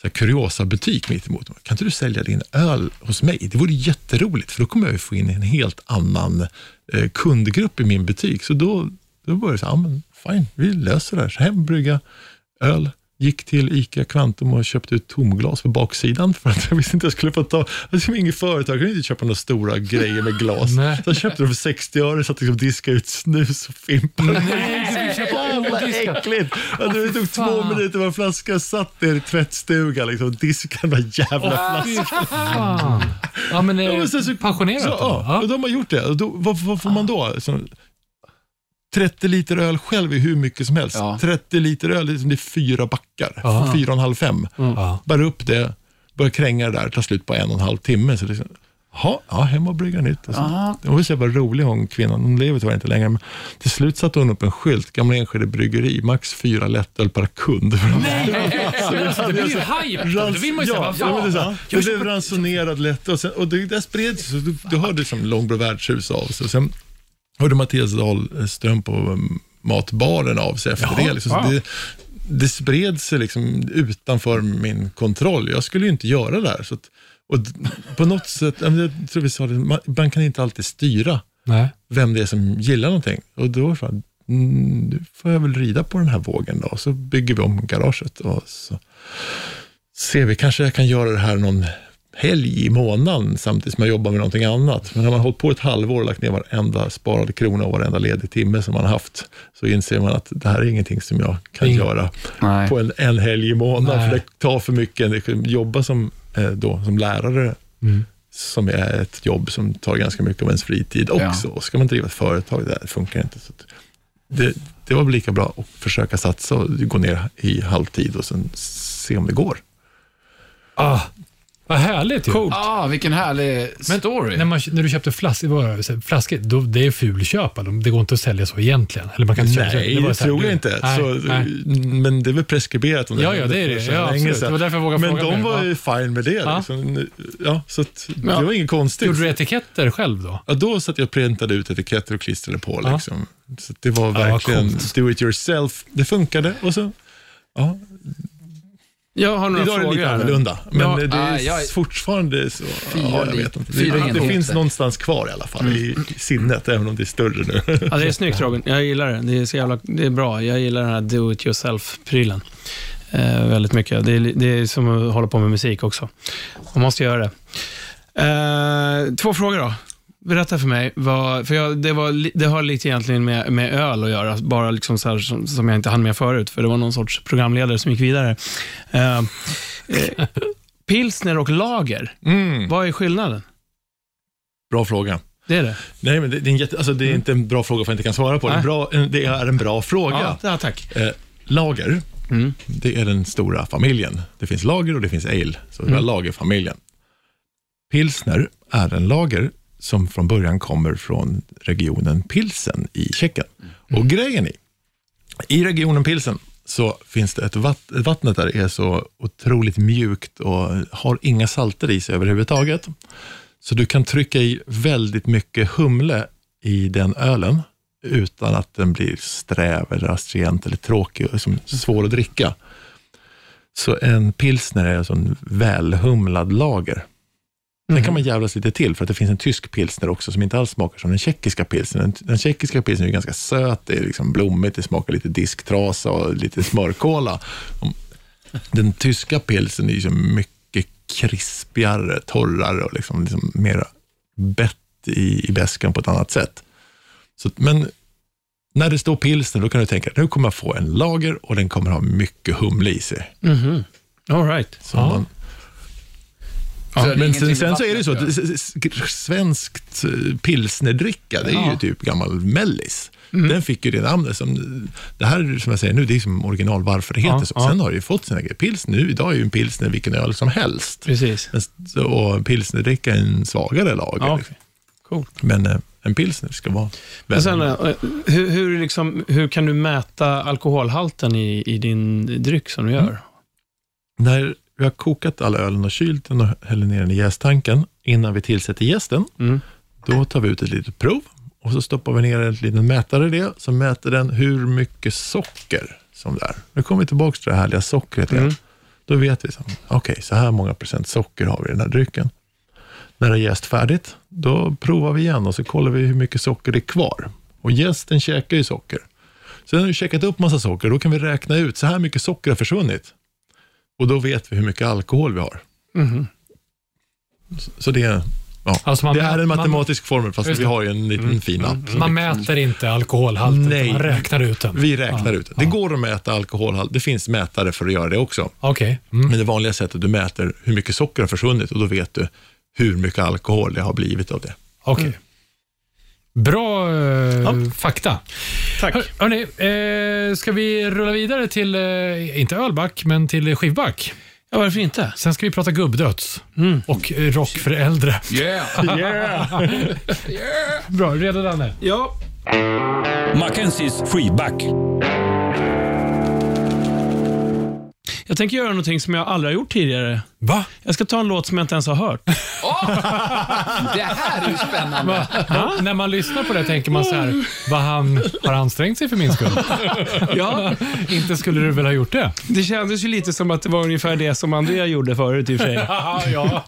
så här, kuriosa-butik mitt emot. Kan inte du sälja din öl hos mig? Det vore jätteroligt, för då kommer jag ju få in en helt annan eh, kundgrupp i min butik. Så då, då började jag säga, ja men fine, vi löser det här. Så hem, brygga öl. Gick till ICA Kvantum och köpte ut tomglas på baksidan för att jag visste inte jag skulle få ta, jag är som inget företag, jag kunde inte köpa några stora grejer med glas. Nej. Så jag köpte dem för 60 öre, satt liksom diska ut snus och fimpar. Nej, odiskat. äckligt! Ja, det tog två fan. minuter med en flaska, satt där i tvättstugan liksom, och diskade den där jävla Fy flaskan. Ja, men, Ja, eh, men sen så- passionerat. Så, då. ja, och då har gjort det. Då, vad, vad får man då? Så, 30 liter öl själv är hur mycket som helst. Ja. 30 liter öl, det är, som det är fyra backar. Fyra och en halv, fem. Ja. Bär upp det, börjar kränga det där, tar slut på en och en halv timme. Så det är så, ha, ja, hem och brygga nytt. Och så. Aha. Hon var så jävla rolig hon kvinnan, hon lever tyvärr inte längre. Men till slut satte hon upp en skylt, Gamla Enskede bryggeri, max fyra lättöl per kund. <laughs> Det blir ju hype. då. Vill man ju säga, ja, vad ja, det, här, det blev ransonerad lättöl och, sen, och det där spreds så du, du hörde som Långbro värdshus av sig. Hörde Mattias Dahlström på um, matbaren av sig efter Jaha, det. Liksom. Så wow. det. Det spred sig liksom utanför min kontroll. Jag skulle ju inte göra det här. Så att, och på något sätt, ja, jag tror vi sa det, man, man kan inte alltid styra Nej. vem det är som gillar någonting. Och då det fan, mm, nu får jag väl rida på den här vågen då. Så bygger vi om garaget och så ser vi, kanske jag kan göra det här någon helg i månaden samtidigt som jag jobbar med någonting annat. Men när man har hållit på ett halvår och lagt ner varenda sparade krona och varenda ledig timme som man har haft, så inser man att det här är ingenting som jag kan Ingen- göra Nej. på en, en helg i månaden, Nej. för det tar för mycket. Jobba som, eh, då, som lärare Mm. som är ett jobb som tar ganska mycket av ens fritid också. Och ska man driva ett företag, det funkar inte. Så det, det var väl lika bra att försöka satsa och gå ner i halvtid och sen se om det går. Ah, vad härligt ju. Coolt. Ah, vilken härlig story. När, man, när du köpte det, flaskor, då, det är fulköp. Det går inte att sälja så egentligen. Eller man kan inte köpa, Nej, var det så här, tror jag inte. Nej, så, nej. Men det är väl preskriberat om Ja, ja, det är det. Ja, länge absolut. Det var därför jag vågade Men fråga de mer. var Ja. ju fine med det. Ja. Liksom. Ja, så att, Ja. det var inget konstigt. Gjorde du etiketter själv då? Ja, då satt jag och printade ut etiketter och klistrade på. Ja. Liksom. Så det var verkligen coolt. do it yourself. Det funkade och så, ja, Jag har några idag är det frågor lite annorlunda. Men Ja, det är ah, jag- fortfarande så, Fyra ja, jag vet inte. Det, det finns någonstans kvar i alla fall i, i sinnet, även om det är större nu. Ja, det är snyggt Robin. Jag gillar det. Det är, så jävla, det är bra. Jag gillar den här do it yourself-prylen. Eh, väldigt mycket. Det är, det är som att hålla på med musik också. Man måste göra det. Eh, två frågor då. Berätta för mig, vad, för jag, det, var, det har lite egentligen med, med öl att göra, bara liksom så som, som jag inte hann med förut, för det var någon sorts programledare som gick vidare. Eh, eh, pilsner och lager, Mm, vad är skillnaden? bra fråga. Det är det? Nej, men det, det, är, en jätte, alltså, det är inte en bra fråga för att jag inte kan svara på det. Nej. Bra, det är en bra fråga. Ja, ja tack. Eh, lager, Mm. det är den stora familjen. Det finns lager och det finns ale, så det är Mm. lagerfamiljen. pilsner är en lager som från början kommer från regionen Pilsen i Tjeckien. Och grejen i, i regionen Pilsen så finns det ett vatt, vattnet där är så otroligt mjukt och har inga salter i sig överhuvudtaget. Så du kan trycka i väldigt mycket humle i den ölen utan att den blir sträv eller astringent eller tråkig och liksom svår att dricka. Så en pilsner är alltså en välhumlad lager. Sen kan man jävlas lite till för att det finns en tysk pilsner också som inte alls smakar som den tjeckiska pilsnern. Den, tjeckiska pilsnern är ganska söt, det är liksom blommigt, det smakar lite disktrasa och lite smörkola. Den tyska pilsen är ju så mycket krispigare, torrare och liksom, liksom mer bett i, i bäskan på ett annat sätt. Så, men när det står pilsner, då kan du tänka att nu kommer jag få en lager och den kommer ha mycket humle i sig. Mhm. All right. Så Ja. man, Så det men sen, sen så är det så att svenskt eh, pilsnerdricka, det är ju Ja. typ gammal mellis. Den fick ju det namnet. Som, det här som jag säger nu, det är som original varför det heter Ja, så. ja. Sen har det ju fått sina grejer. Pilsner, nu idag är ju en pilsner vilken öl som helst. Precis. Men Och pilsnerdricka är en svagare lager. Ja, liksom. Coolt. Men eh, en pilsner ska vara Men sen, eh, hur, hur, liksom, hur kan du mäta alkoholhalten i, i din dryck som du gör? När vi har kokat all ölen och kylt den och häller ner den i jästanken innan vi tillsätter jästen, Mm. Då tar vi ut ett litet prov och så stoppar vi ner en liten mätare i det, så mäter den hur mycket socker som det är. Nu kommer vi tillbaka till det härliga sockret igen. Mm. Då vet vi, okej, så här många procent socker har vi i den här drycken. När det är jäst färdigt, då provar vi igen och så kollar vi hur mycket socker det är kvar. Och jästen käkar ju socker. Sen har vi käkat upp massa socker, då kan vi räkna ut, så här mycket socker har försvunnit. Och då vet vi hur mycket alkohol vi har. Mhm. Så- det är, ja, Alltså man- det är en man- matematisk formel, fast vi har ju en liten fin app. som Man mäter inte alkoholhalten, Nej. man räknar ut den. Vi räknar ut det. Det går att mäta alkoholhalt. Det finns mätare för att göra det också. Okej. Mm. Men det vanliga sättet du mäter hur mycket socker har försvunnit och då vet du hur mycket alkohol det har blivit av det. Okej. Bra eh, Ja. fakta. Tack. Hör, hörni, eh, ska vi rulla vidare till, eh, inte ölback, men till skivback? Ja, varför inte? Sen ska vi prata gubbdöds Mm. och rock för äldre. <laughs> <laughs> Yeah! Bra, redo Danne? Ja. Mackenzies freeback. Jag tänker göra någonting som jag aldrig har gjort tidigare. Va? Jag ska ta en låt som jag inte ens har hört. <laughs> <laughs> Det här är ju spännande. Va? När man lyssnar på det tänker man så här, vad han har ansträngt sig för min skull. <laughs> Ja, inte skulle du väl ha gjort det? det kändes ju lite som att det var ungefär det som Andrea gjorde förut i och för sig. <laughs> ja.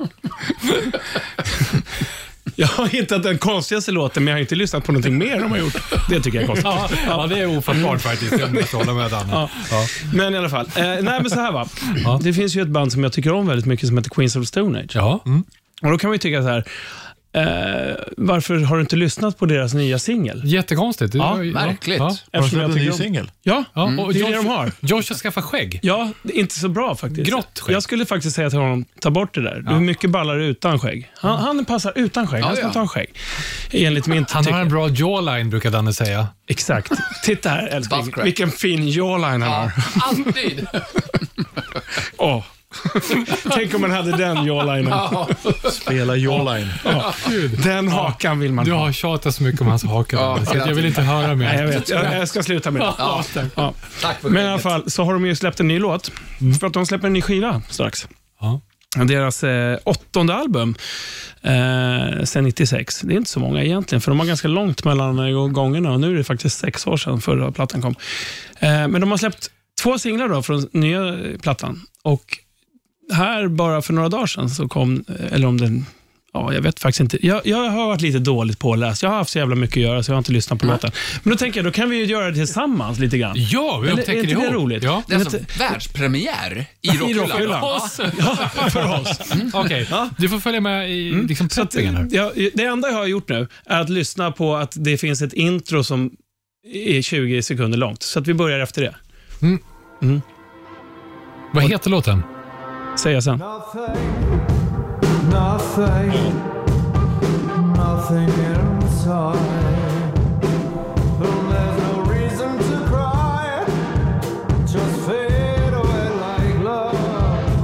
Jag har hittat den konstigaste låten, men jag har inte lyssnat på någonting mer de har gjort. Det tycker jag är konstigt. Ja, ja, det är ofattbart faktiskt. Jag måste hålla med Danne. Ja. Ja. Men i alla fall. Eh, nej, men så här va. Ja. Det finns ju ett band som jag tycker om väldigt mycket som heter Queens of Stone Age. Ja. Och då kan man ju tycka så här. Eh, varför har du inte lyssnat på deras nya singel? Jättekonstigt. Ja, märkligt. Ja. Eftersom jag en ny tycker om... singel? Ja, Ja, och Mm. det är det Josh, de har. Josh har skaffat skägg. Ja, det är inte så bra faktiskt. Grått skägg. Jag skulle faktiskt säga till honom, ta bort det där. Du är mycket ballare utan skägg. Han, han passar utan skägg. Han Ja, ska ja. inte ha skägg. Enligt min Han tycke. har en bra jawline, brukar Danne säga. Exakt. Titta här älskling. Crack. Vilken fin jawline han har. Alltid! <laughs> Åh. <laughs> Tänk om man hade den jawlinen. Spela Jawline. Den hakan vill man Du ha. har tjatat så mycket om hans haka. Ja, så jag vill inte höra mer. Nej, jag vet. Jag, jag ska sluta med det. Ja, Ja. tack för Men i alla fall så har de ju släppt en ny låt. För att de släpper en ny skiva strax. Ja. Deras eh, åttonde album eh, sen 96. Det är inte så många egentligen, för de har ganska långt mellan gångerna och nu är det faktiskt sex år sedan förra plattan kom. Eh, men de har släppt två singlar då från nya eh, plattan. Och här bara för några dagar sedan så kom, eh, eller om den Ja, jag vet faktiskt inte. Jag, jag har varit lite dåligt påläst. Jag har haft så jävla mycket att göra, så jag har inte lyssnat på låten. Men då tänker jag, då kan vi ju göra det tillsammans lite grann. Ja, vi Eller, är upptäcker inte det ihop. roligt? Ja. Det är alltså världspremiär <laughs> i Rockhyllan. Rockhyllan. Oss. Ja, för oss. Okej, du får följa med i liksom Så att, preppingen här. ja, det enda jag har gjort nu är att lyssna på att det finns ett intro som är 20 sekunder långt. Så att vi börjar efter det. Vad heter låten? Säger jag sen. Nothing, nothing.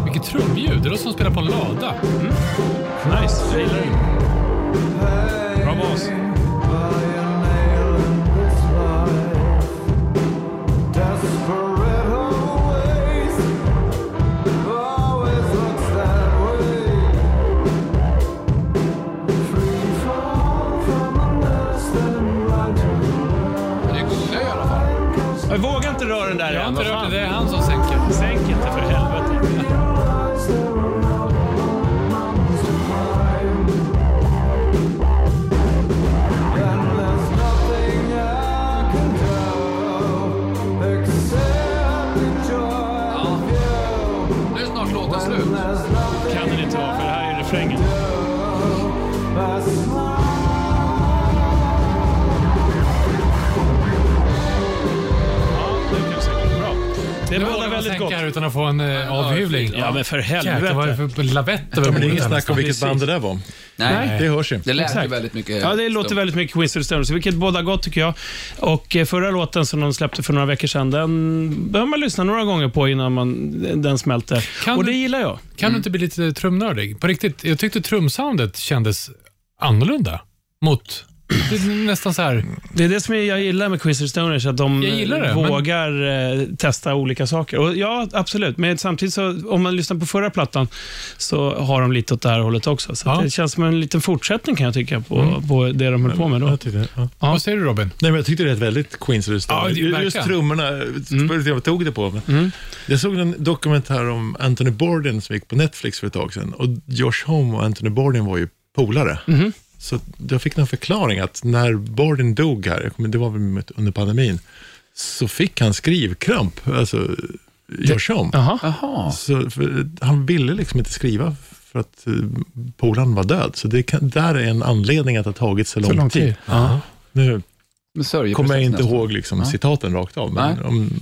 Vilket trumljud. Det låter som att spela på en lada. Nice. Jag gillar den. Bra bas. Ja, men för Jäklar, vad är helvete. det för lavett över det är inget snack om vilket band det där var. Nej, Det hörs ju. det lät ju Exakt. väldigt mycket. Ja, det låter väldigt mycket the Stones, vilket båda gott tycker jag. Och eh, förra låten som de släppte för några veckor sedan, den behöver man lyssna några gånger på innan man, den smälter. Kan Och du- det gillar jag. Kan du inte bli lite trumnördig? På riktigt, jag tyckte trumsoundet kändes annorlunda mot... Det är nästan så här... Det är det som jag gillar med the Stoners, att de Jag gillar det, men- vågar eh, testa olika saker. Och ja, absolut. Men samtidigt, så, om man lyssnar på förra plattan, så har de lite åt det här hållet också. Så Ja. att det känns som en liten fortsättning kan jag tycka på, på det de höll på med då. Jag tyckte, ja. Ja. Vad säger du Robin? Nej, men jag tyckte det lät väldigt Queens. Ja, det- Just verkligen. trummorna, mm. jag tog det på. Men Jag såg en dokumentär om Anthony Bourdain som gick på Netflix för ett tag sedan. Och Josh Homme och Anthony Bourdain var ju polare. Så jag fick någon förklaring att när Bourdain dog här, det var väl under pandemin, så fick han skrivkramp, alltså. Så, för, han ville liksom inte skriva för att uh, polaren var död. Så det kan, där är en anledning att det har tagit så lång, Så lång tid. tid. Nu kommer jag inte nästan. ihåg liksom, citaten rakt av, men Nej. om,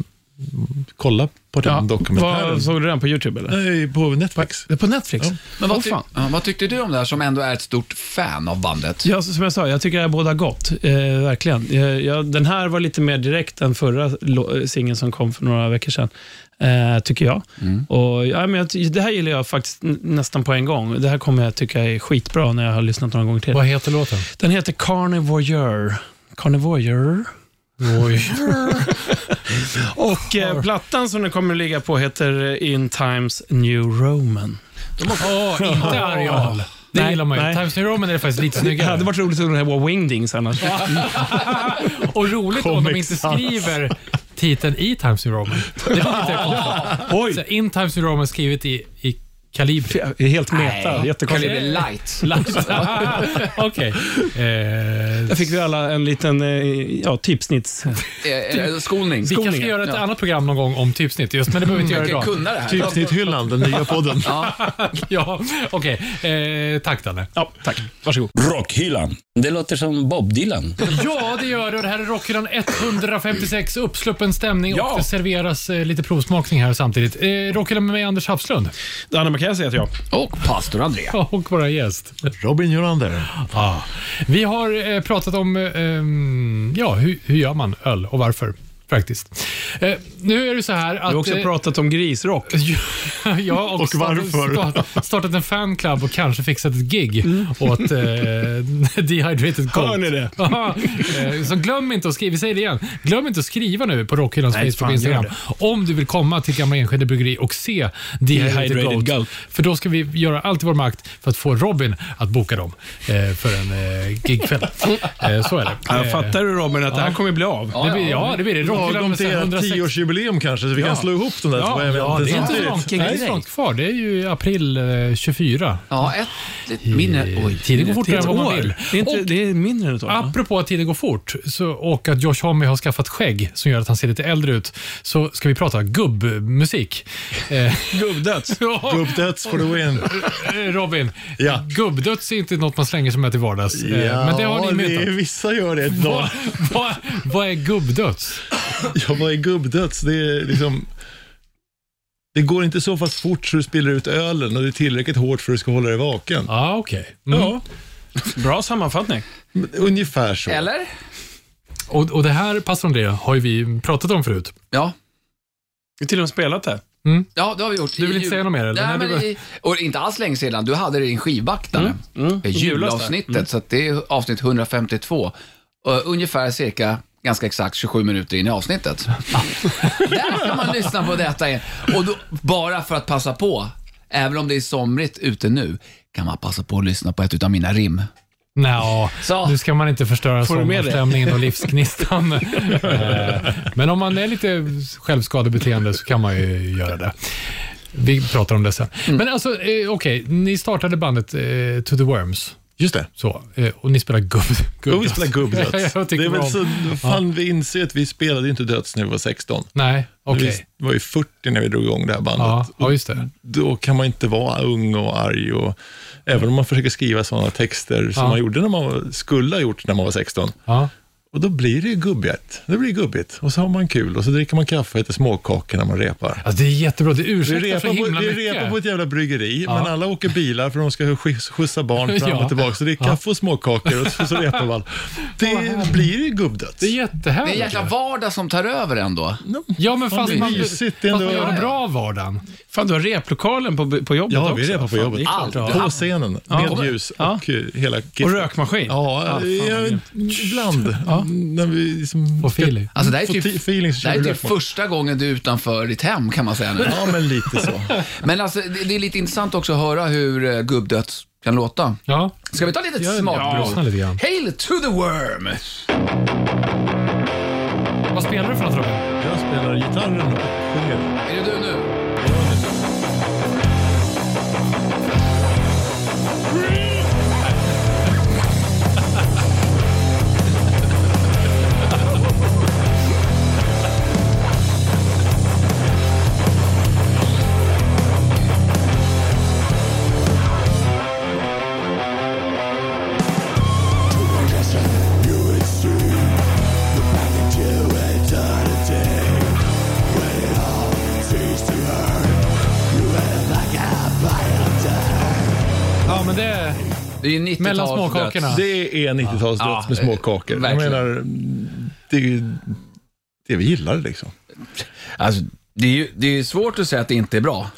kolla på den Ja. dokumentären. Såg du den på YouTube eller? Nej, på Netflix. Det är på Netflix? Ja. Men vad, ty- fan. ja, vad tyckte du om det här som ändå är ett stort fan av bandet? Ja, som jag sa, jag tycker här båda gott. Eh, verkligen. Jag, jag, den här var lite mer direkt än förra lo- singeln som kom för några veckor sedan. Eh, tycker jag. Och, ja, men jag. Det här gillar jag faktiskt nästan på en gång. Det här kommer jag tycka är skitbra när jag har lyssnat några gånger till. Vad heter låten? Den heter Carnivore. Carnivore. Oj. Och eh, plattan som den kommer att ligga på heter In Times New Roman. Åh, inte Areal. Det Nej, gillar man ju. nej. Times New Roman är det faktiskt lite Det snyggare. hade varit roligt om det här var Wingdings annars. Och roligt om de Comic inte Sans. skriver titeln i Times New Roman. Det är lite konstigt. Oj, Så In Times New Roman skrivet i, i kalibri. helt meta. Jättekonstigt. Kaliber light. <laughs> <laughs> Okej. Eh, Där fick vi alla en liten eh, ja, typsnits... Eh, eh, Skolning. vi kanske ska göra ett annat program någon gång om typsnitt, just, men det behöver vi inte göra Jag kan idag. Typsnitthyllan, den nya podden. <laughs> Ja, okej. Eh, tack Danne. Ja, tack. Varsågod. Rockhyllan. Det låter som Bob Dylan. Ja, det gör det. Det här är Rockhyllan 156. Uppsluppen stämning Ja. och det serveras eh, lite provsmakning här samtidigt. Eh, Rockhyllan med mig, Anders Hafslund. Anna McKenzie heter jag. Och pastor André. Och våra gäst. Robin Jolander. Ah. Vi har eh, pratat om eh, ehm, ja, hur, hur gör man öl och varför. Faktiskt. Eh, nu är det så här att... Vi har också eh, pratat om grisrock. <laughs> jag har också Och varför? Startat, startat en fanclub och kanske fixat ett gig åt eh, <laughs> Dehydrated Gold. Hör ni det? <laughs> Ja, eh, så glöm inte att skriva, vi säger det igen, glöm inte att skriva nu på Rockhyllans Facebook och Instagram om du vill komma till Gamla Enskede Bryggeri och se Dehydrated, Dehydrated Gold. För då ska vi göra allt i vår makt för att få Robin att boka dem eh, för en eh, gigkväll. Eh, så är det. Jag fattar du Robin att det här ja. kommer bli av? det blir, ja, det blir det. Lagom med till ert 160 tioårsjubileum kanske, så vi Ja. kan slå ihop de där två Ja, eventen ja, det är inte så långt, det är inte så långt kvar. Det är ju april eh, 24. Ja, ett litet minne. Oj. Tiden går fortare än är vad ett man vill. Det är, inte, Och det är mindre än ett år. Apropå att tiden går fort så, och att Josh Homme har skaffat skägg som gör att han ser lite äldre ut, så ska vi prata gubbmusik. Eh, <laughs> Gubbdöds. <laughs> ja, Deaths for the win. eh, Robin, Ja. gubbdöds är inte något man slänger sig med till vardags. Eh, men det har ni är, vissa gör det. <laughs> Vad, Vad, vad, vad är gubbdöds? Ja, vad är gubbdöds? Det är liksom... Det går inte så fast fort så du spiller ut ölen och det är tillräckligt hårt för att du ska hålla dig vaken. Ja, ah, okej. Mm. Ja, <laughs> Bra sammanfattning. ungefär så. Eller? Och, och det här, pastor André, har ju vi pratat om förut. Ja. Vi har till och med spelat det. Ja, det har vi gjort. Du vill inte säga något mer, eller? Nej, Nej, men du- i, och inte alls länge sedan. Du hade det i en skivvaktare. Mm. Det är Julavsnittet, så att det är avsnitt 152. Och ungefär cirka, ganska exakt 27 minuter in i avsnittet. Där kan man lyssna på detta. igen. Och då, bara för att passa på, även om det är somrigt ute nu, kan man passa på att lyssna på ett av mina rim. Så. nu ska man inte förstöra sommarstämningen och livsgnistan. <laughs> Eh, Men om man är lite självskadebeteende så kan man ju göra det. Vi pratar om det sen. Mm. Men alltså, eh, okej, ni startade bandet eh, To the Worms. Just det. Så, eh, och ni spelar gubb. gubb Och vi spelar gubbdöds. <laughs> Det är väl om- så, fan vi inser att vi spelade inte döds när vi var 16. Nej, okej. Vi var ju 40 när vi drog igång det här bandet. Ja, ja, just det. Då kan man inte vara ung och arg. Och, även om man försöker skriva sådana texter som Ja. man gjorde när man skulle ha gjort när man var 16. Ja. Och då blir det ju gubbigt. Det blir gubbigt. Och så har man kul och så dricker man kaffe och äter småkakor när man repar. Alltså, det är jättebra. Det ursäktar repar, för på, himla vi mycket. repar på ett jävla bryggeri, Ja. men alla åker bilar för de ska skjuts- skjutsa barn fram <laughs> Ja. och tillbaka. Så det är kaffe och småkakor och så, så repar man. <laughs> Det blir ju gubbdöds. Det är Det är jättehärligt. en jäkla vardag som tar över ändå. Ja, men fast man, mysigt, fast man gör det bra av vardagen. Fan, du har replokalen på, på jobbet Ja, också. vi repar på Fan, jobbet. Allt. På scenen, Ja. med ljus Ja. och eh, hela Och rökmaskin. Ja, fan, ja. När vi liksom Få feeling. Alltså, det här är typ- feeling så Det här är typ första gången du är utanför ditt hem kan man säga nu. Ja, men lite så. <laughs> Men alltså, det, det är lite intressant också att höra hur uh, gubbdöds kan låta. Ja, Ska vi ta lite Ja, smakprov? grann. Hail to the worm! vad spelar du för något Robin? Jag spelar gitarren och sjunger. Är det du nu? Det är ju 90-tals Mellan småkakorna. Det är 90-talsdöds Ja, med småkakor. Jag menar, det är ju det vi gillar liksom. Alltså, det är ju det är ju svårt att säga att det inte är bra.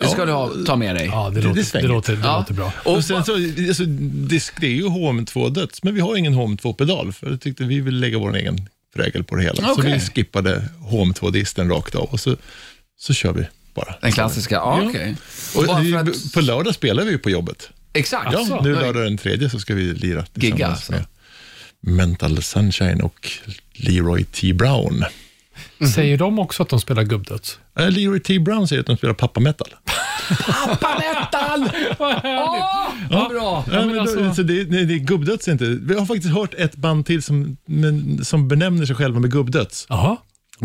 Det ska Ja. du ha, ta med dig. Ja, det, Det- låter, det, låter, det Ja. låter bra. Och, Och sen så, alltså, det, är ju HM2-döds, men vi har ingen HM2-pedal, för jag tyckte vi ville lägga vår egen prägel på det hela. Så Okej. vi skippade HM2-disten rakt av och så, så kör vi bara. den klassiska, ja, Ja. okej. Att, På lördag spelar vi ju på jobbet. Exakt. Ja, Asså, nu lördag den tredje så ska vi lira tillsammans Gigga, alltså. med Mental Sunshine och Leroy T. Brown. Säger de också att de spelar gubbdöds? Äh, Leroy T. Brown säger att de spelar pappa metal. Pappa metal! <laughs> Åh, vad bra! Ja, men alltså- då, så det, är gubbdöds inte. Vi har faktiskt hört ett band till som, men, som benämner sig själva med gubbdöds. Jaha.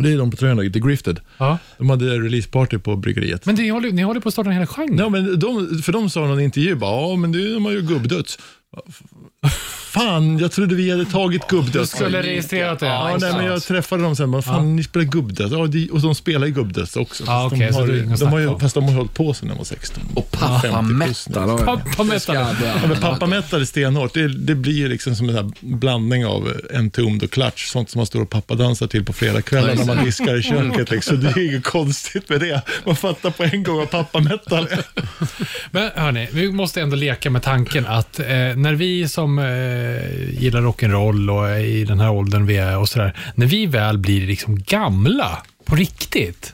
Det är de på tröjorna, The Grifted. Ja. De hade releaseparty på bryggeriet. Men ni håller, ni håller på att starta en hel genre. Ja, men de, för de sa någon intervju bara, ja men det, de har ju gubbdöds. Fan, jag trodde vi hade tagit gubbdöds. Du skulle registrerat det. Ja, nej, men jag träffade dem sen, bara, fan ni spelar gubbdöds. Ja, de, och de spelar ju gubbdöds också. Ja, Fast okej, de så har, de har ju, fast de har hållit på sen de var 16. Och pappa 50 plus nu. metal. oj. Pappa börja Ja, men pappa är stenhårt. Det, det blir ju liksom som en här blandning av Entombed och Clutch. Sånt som man står och pappadansar till på fredagskvällar när man diskar i köket. Liksom. Det är inget konstigt med det. Man fattar på en gång vad pappa är. Men hörni, vi måste ändå leka med tanken att eh, när vi som eh, gillar rock'n'roll och är i den här åldern vi är och sådär, när vi väl blir liksom gamla på riktigt,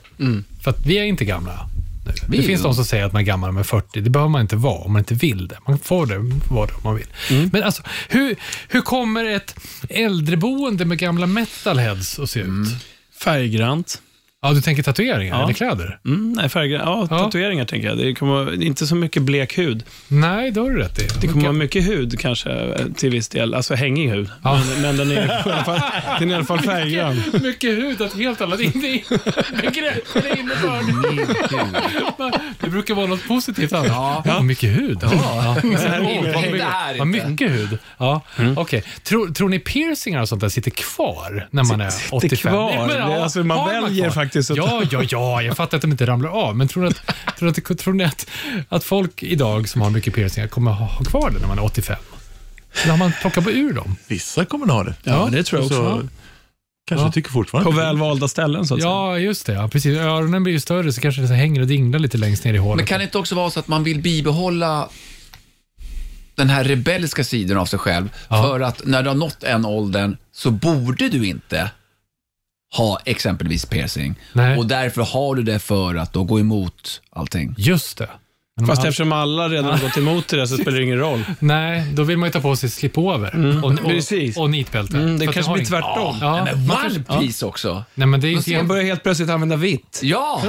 för att vi är inte gamla nu. Vi Det är finns de som säger att man är gammal med 40. Det behöver man inte vara om man inte vill det. Man får det, vara det om man vill. Men alltså, hur, hur kommer ett äldreboende med gamla metalheads att se ut? Färggrant. Ja, du tänker tatueringar Ja. eller kläder? Mm, nej, färggrant. Ja, Ja. tatueringar tänker jag. Det kommer vara, inte så mycket blek hud. Nej, det har du rätt i. Det kommer vara mycket hud kanske eh, till viss del. Alltså hängig hud. Ja. Men, men den är, i alla fall, <laughs> den är i alla fall färggrann. Mycket hud, ett helt annat begrepp eller innebörd. Det brukar vara något positivt annars. Ja. mycket hud. Ja. Ja. mycket- mycket hud. Ja. Okej. Tror, tror ni piercingar och sånt där sitter kvar när man är 85? kvar? Nej, men, Det- alltså, man väljer kvar? Faktiskt Ja, ja, ja. Jag fattar att de inte ramlar av. Men tror ni att, <laughs> tror ni att, tror ni att, att folk idag som har mycket piercingar kommer ha, ha kvar det när man är 85? Eller har man plockat ur dem? Vissa kommer att ha det. Ja, det tror jag Och så- också. Kanske Ja. tycker fortfarande. På välvalda ställen så att säga. Ja, just det. Ja, precis. Öronen blir ju större så kanske det så hänger och dinglar lite längst ner i hålet. Men kan det inte också vara så att man vill bibehålla den här rebelliska sidan av sig själv Ja. för att när du har nått en åldern så borde du inte ha exempelvis piercing Nej. och därför har du det för att då gå emot allting. Just det. Men Fast man- eftersom alla redan har gått emot det så spelar det ingen roll. <laughs> Nej, då vill man ju ta på sig slipover och, och, precis. och nitbälte. Mm, det kanske har blir tvärtom. Ja, Men man One Piece också. Nej, men det är inte Man helt... börjar helt plötsligt använda vitt. <laughs> Ja,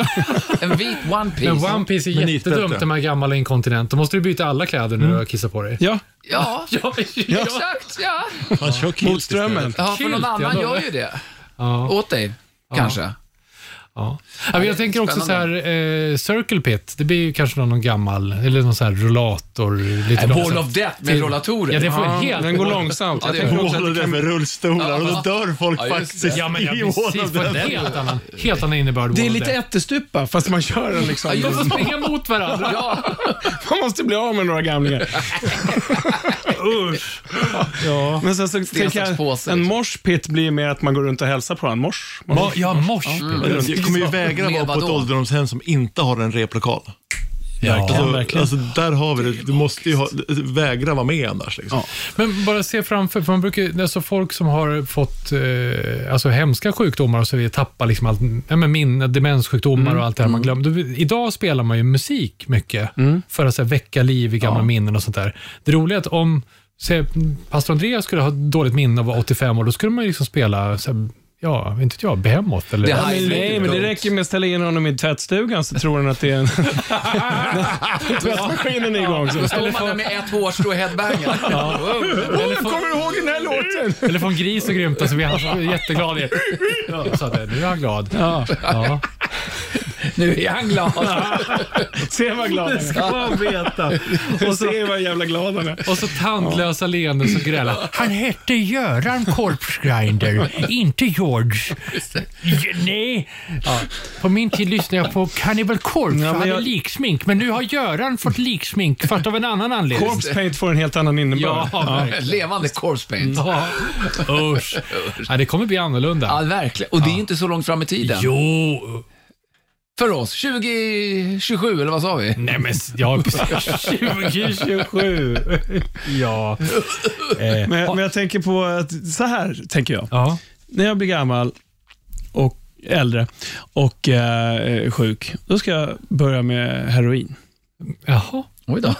en vit One Piece. Men One Piece är jättedumt när man är gammal och inkontinent. Då måste du byta alla kläder när du har kissat på dig. Ja, Ja, <laughs> Ja, exakt. Ja. Kilt mot strömmen. ja, för någon ja, annan gör ju det. Ja, Åt dig, kanske. Ja. Ja, men jag tänker också så spännande. här, eh, Circle Pit, det blir ju kanske någon, någon gammal, eller någon sån här rollator. Lite En Wall långsamt. of Death med rollatorer. Ja, det får Ja, helt... den går långsamt. Ja, Jag det tänker också att det det med kan... rullstolar och då dör folk Ja, faktiskt Ja, men ja, i Wall precis. of På en helt annan, helt annan innebörd. Det är lite ättestupa, fast man kör den liksom. De får springa mot varandra. Ja, <laughs> Man måste bli av med några gamlingar. Usch. Ja. Men sen så en tänker jag, en liksom. morspit blir mer att man går runt och hälsar på en mors. Ma- ja, mors. Jag kommer ju vägra Med vara på ett ålderdomshem som inte har en replokal. Ja. Alltså, verkligen. alltså, där har vi det. Du måste ju ha, vägra vara med annars. Liksom. Men bara se framför, för man brukar, alltså folk som har fått eh, alltså hemska sjukdomar och så vidare, tappar liksom allt, ja, men minne, demenssjukdomar och allt det här man glömmer. Då- Idag spelar man ju musik mycket för att så här, väcka liv i gamla minnen och sånt där. Det roliga är att om se, pastor Andreas skulle ha dåligt minne och vara 85 år, då skulle man ju liksom spela så här, Ja, inte jag, Behemoth eller... Det Ja, men, nej, men det räcker med att ställa in honom i tvättstugan så tror han att det är en... <laughs> Tvättmaskinen är igång. Så. då står man där med ett hårstrå i headbangen. <laughs> eller, från, Kommer du ihåg den här låten? <laughs> eller från Gris och Grymta så blir han jätteglad. Jag nu är han glad. Ja. Ja. Nu är han glad. <laughs> Se vad glad han är. ska man veta. <laughs> Och se vad jävla glad han är. Och så tandlösa leenden som grälar. Han hette Göran Corpsegrinder, <laughs> inte George. Ja, nej. Ja. På min tid lyssnade jag på Cannibal Corpse Ja, men hade jag- liksmink. Men nu har Göran fått liksmink, fast av en annan anledning. Corpse paint får en helt annan innebörd. Ja, verkligen. Levande corpse paint. Ja. Usch. Ja, det kommer bli annorlunda. Ja, verkligen. Och det är inte så långt fram i tiden. Jo. För oss. 2027, eller vad sa vi? Nej men, ja precis. <laughs> 2027. Ja. Eh, Men, men jag tänker på att, så här tänker jag. ja. När jag blir gammal och äldre och eh, sjuk, då ska jag börja med heroin. Jaha. Oj då.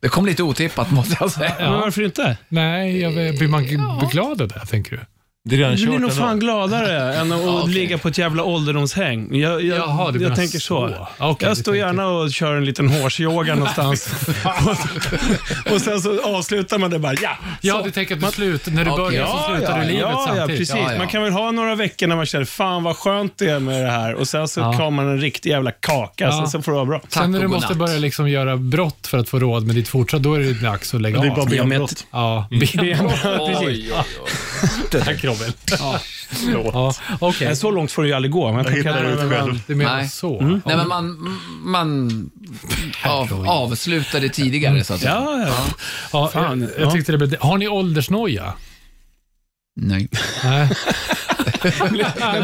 Det kom lite otippat, måste jag säga. Men varför inte? Nej, jag, blir man g- glad av det, tänker du? Det är redan Du blir nog fan gladare <laughs> än att okej. ligga på ett jävla ålderdomshäng. Jag, jag, Jaha, du jag menar tänker så. så. Okej, jag står gärna och kör en liten hårsyoga <laughs> någonstans. <laughs> och, och sen så avslutar man det bara, ja. Ja, så. du tänker att du slutar, när du Okej. börjar så slutar ja, du livet ja, ja, samtidigt. precis. Ja, ja. Man kan väl ha några veckor när man känner, fan vad skönt det är med det här. Och sen så Ja. tar man en riktig jävla kaka, Ja. sen så får det vara bra. Tack Sen när du måste godnatt. börja liksom göra brott för att få råd med ditt fortsatt, då är det dags att lägga Det är bara av. Benbrott. Ja, benbrott. Oj. <laughs> Tack <laughs> Robin. Ja, okej. Nej, Så långt får det ju aldrig gå. Man Jag hittar tänker- ut själv. Du menar Nej. så? Nej, men man, man <laughs> av, avslutade tidigare, så att säga. Ja, ja. Ja, Fan, jag, ja. jag tyckte det blev... Har ni åldersnoja? Nej. Nej. <laughs>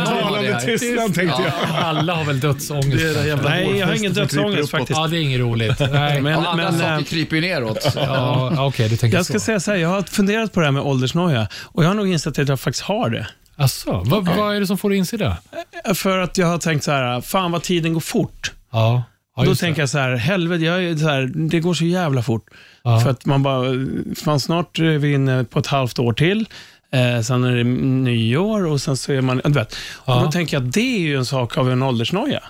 Talande tystnad tänkte jag. Alla har väl dödsångest? Det är det jävla Nej, jag har ingen dödsångest faktiskt. Ja, det är inget roligt. Nej. Men- Och andra men, saker eh, kryper ju neråt. Ja, Okej, du tänker Jag ska så. säga så här, jag har funderat på det här med åldersnoja och jag har nog insett att jag faktiskt har det. Asså, vad, vad är det som får dig inse det? För att jag har tänkt så här, fan vad tiden går fort. Ja. ja då tänker jag så här, helvete, jag är så här, det går så jävla fort. Ja. För att man bara, fan snart är vi inne på ett halvt år till. Eh, sen är det nyår och sen så är man, du vet. Och Ja. då tänker jag att det är ju en sak av en åldersnoja.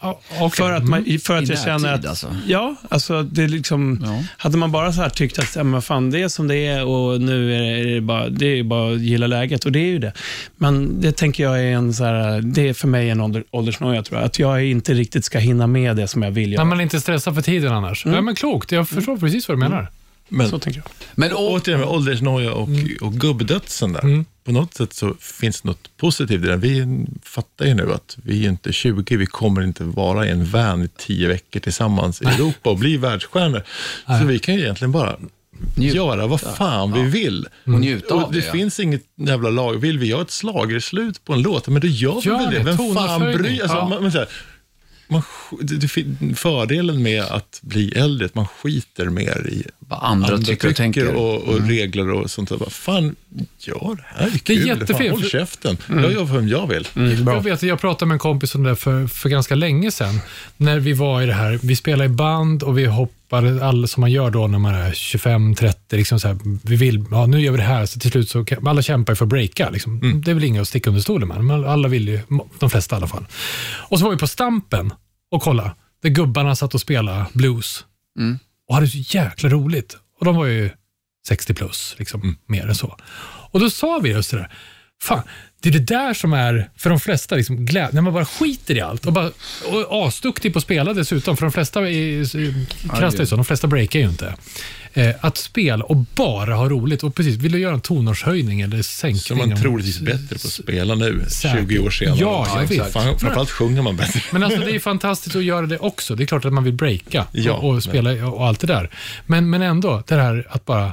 Ja, okej. För att, man, för att I jag känner att, alltså. ja, alltså det är liksom, Ja. hade man bara så här tyckt att, ja, men fan det är som det är och nu är det bara, det är bara att gilla läget och det är ju det. Men det tänker jag är en så här, det är för mig en ålder, åldersnoja tror jag. Att jag inte riktigt ska hinna med det som jag vill göra. När man inte stressar för tiden annars. Ja, men klokt. Jag förstår precis vad du menar. Men Så tänker jag. Men återigen med åldersnoja och, och gubbdödsen där. Mm. På något sätt så finns det något positivt i det. Vi fattar ju nu att vi är inte 20, vi kommer inte vara i en van i tio veckor tillsammans i Europa och bli världsstjärnor. Så vi kan ju egentligen bara Njut- göra vad fan vi vill. Och njuta Och av det det. ja. finns inget jävla lag. Vill vi göra ett slagerslut på en låt, men då gör vi Gör väl det. det, Vem fan bryr alltså, Ja. man, man, man, det, det, Fördelen med att bli äldre är att man skiter mer i Vad andra, tycker och tänker. Mm. och, och regler och sånt där. Vad fan, gör det här är kul. jättefel, Fan, håll för- käften. Jag gör vem jag vill. Jag vet, jag pratade med en kompis om det för, för ganska länge sedan. När vi var i det här, vi spelade i band och vi hoppade, alla som man gör då när man är 25-30, liksom så här, vi vill, ja nu gör vi det här, så till slut så kan, alla kämpar för att breaka. Liksom. Det är väl inget att sticka under stolen med, men alla vill ju, de flesta i alla fall. Och så var vi på Stampen och kolla, där gubbarna satt och spelade blues. Och hade så jäkla roligt. Och de var ju 60 plus, liksom, mer än så. Och då sa vi just det där, fan, det är det där som är för de flesta liksom, glädje, när man bara skiter i allt och, bara, och asduktig på att spela dessutom, för de flesta är, krasst är så, de flesta breakar ju inte. Eh, att spela och bara ha roligt och precis, vill du göra en tonårshöjning eller Så sänkning? man om- troligtvis bättre på att spela nu, Säkert. 20 år senare. Ja, jag vet. Fan, framförallt sjunger man bättre. Men alltså det är fantastiskt att göra det också. Det är klart att man vill breaka Ja, och, och spela och allt det där. Men, men ändå, det här att bara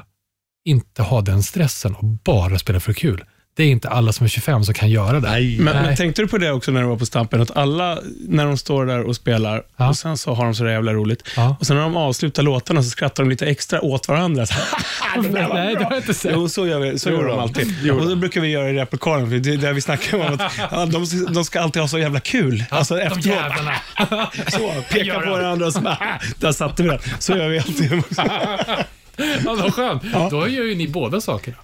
inte ha den stressen och bara spela för kul. Det är inte alla som är 25 som kan göra det. Nej, Men, Nej. men tänkte du på det också när du var på Stampen? Att alla, när de står där och spelar, Ja. och sen så har de så jävla roligt. Ja. Och sen när de avslutar låtarna så skrattar de lite extra åt varandra. <laughs> Så, det där var Nej, det har jag inte sett. Jo, så gör, vi, så gör de alltid. Och det brukar vi göra i repertoaren, för det är där vi snackar om att ja, de, de ska alltid ha så jävla kul. alltså De efteråt, jävlarna. <laughs> så, peka på varandra och så bara, där satte vi den. Så gör vi alltid. <laughs> Ja, vad skönt. Då gör ju ni båda sakerna.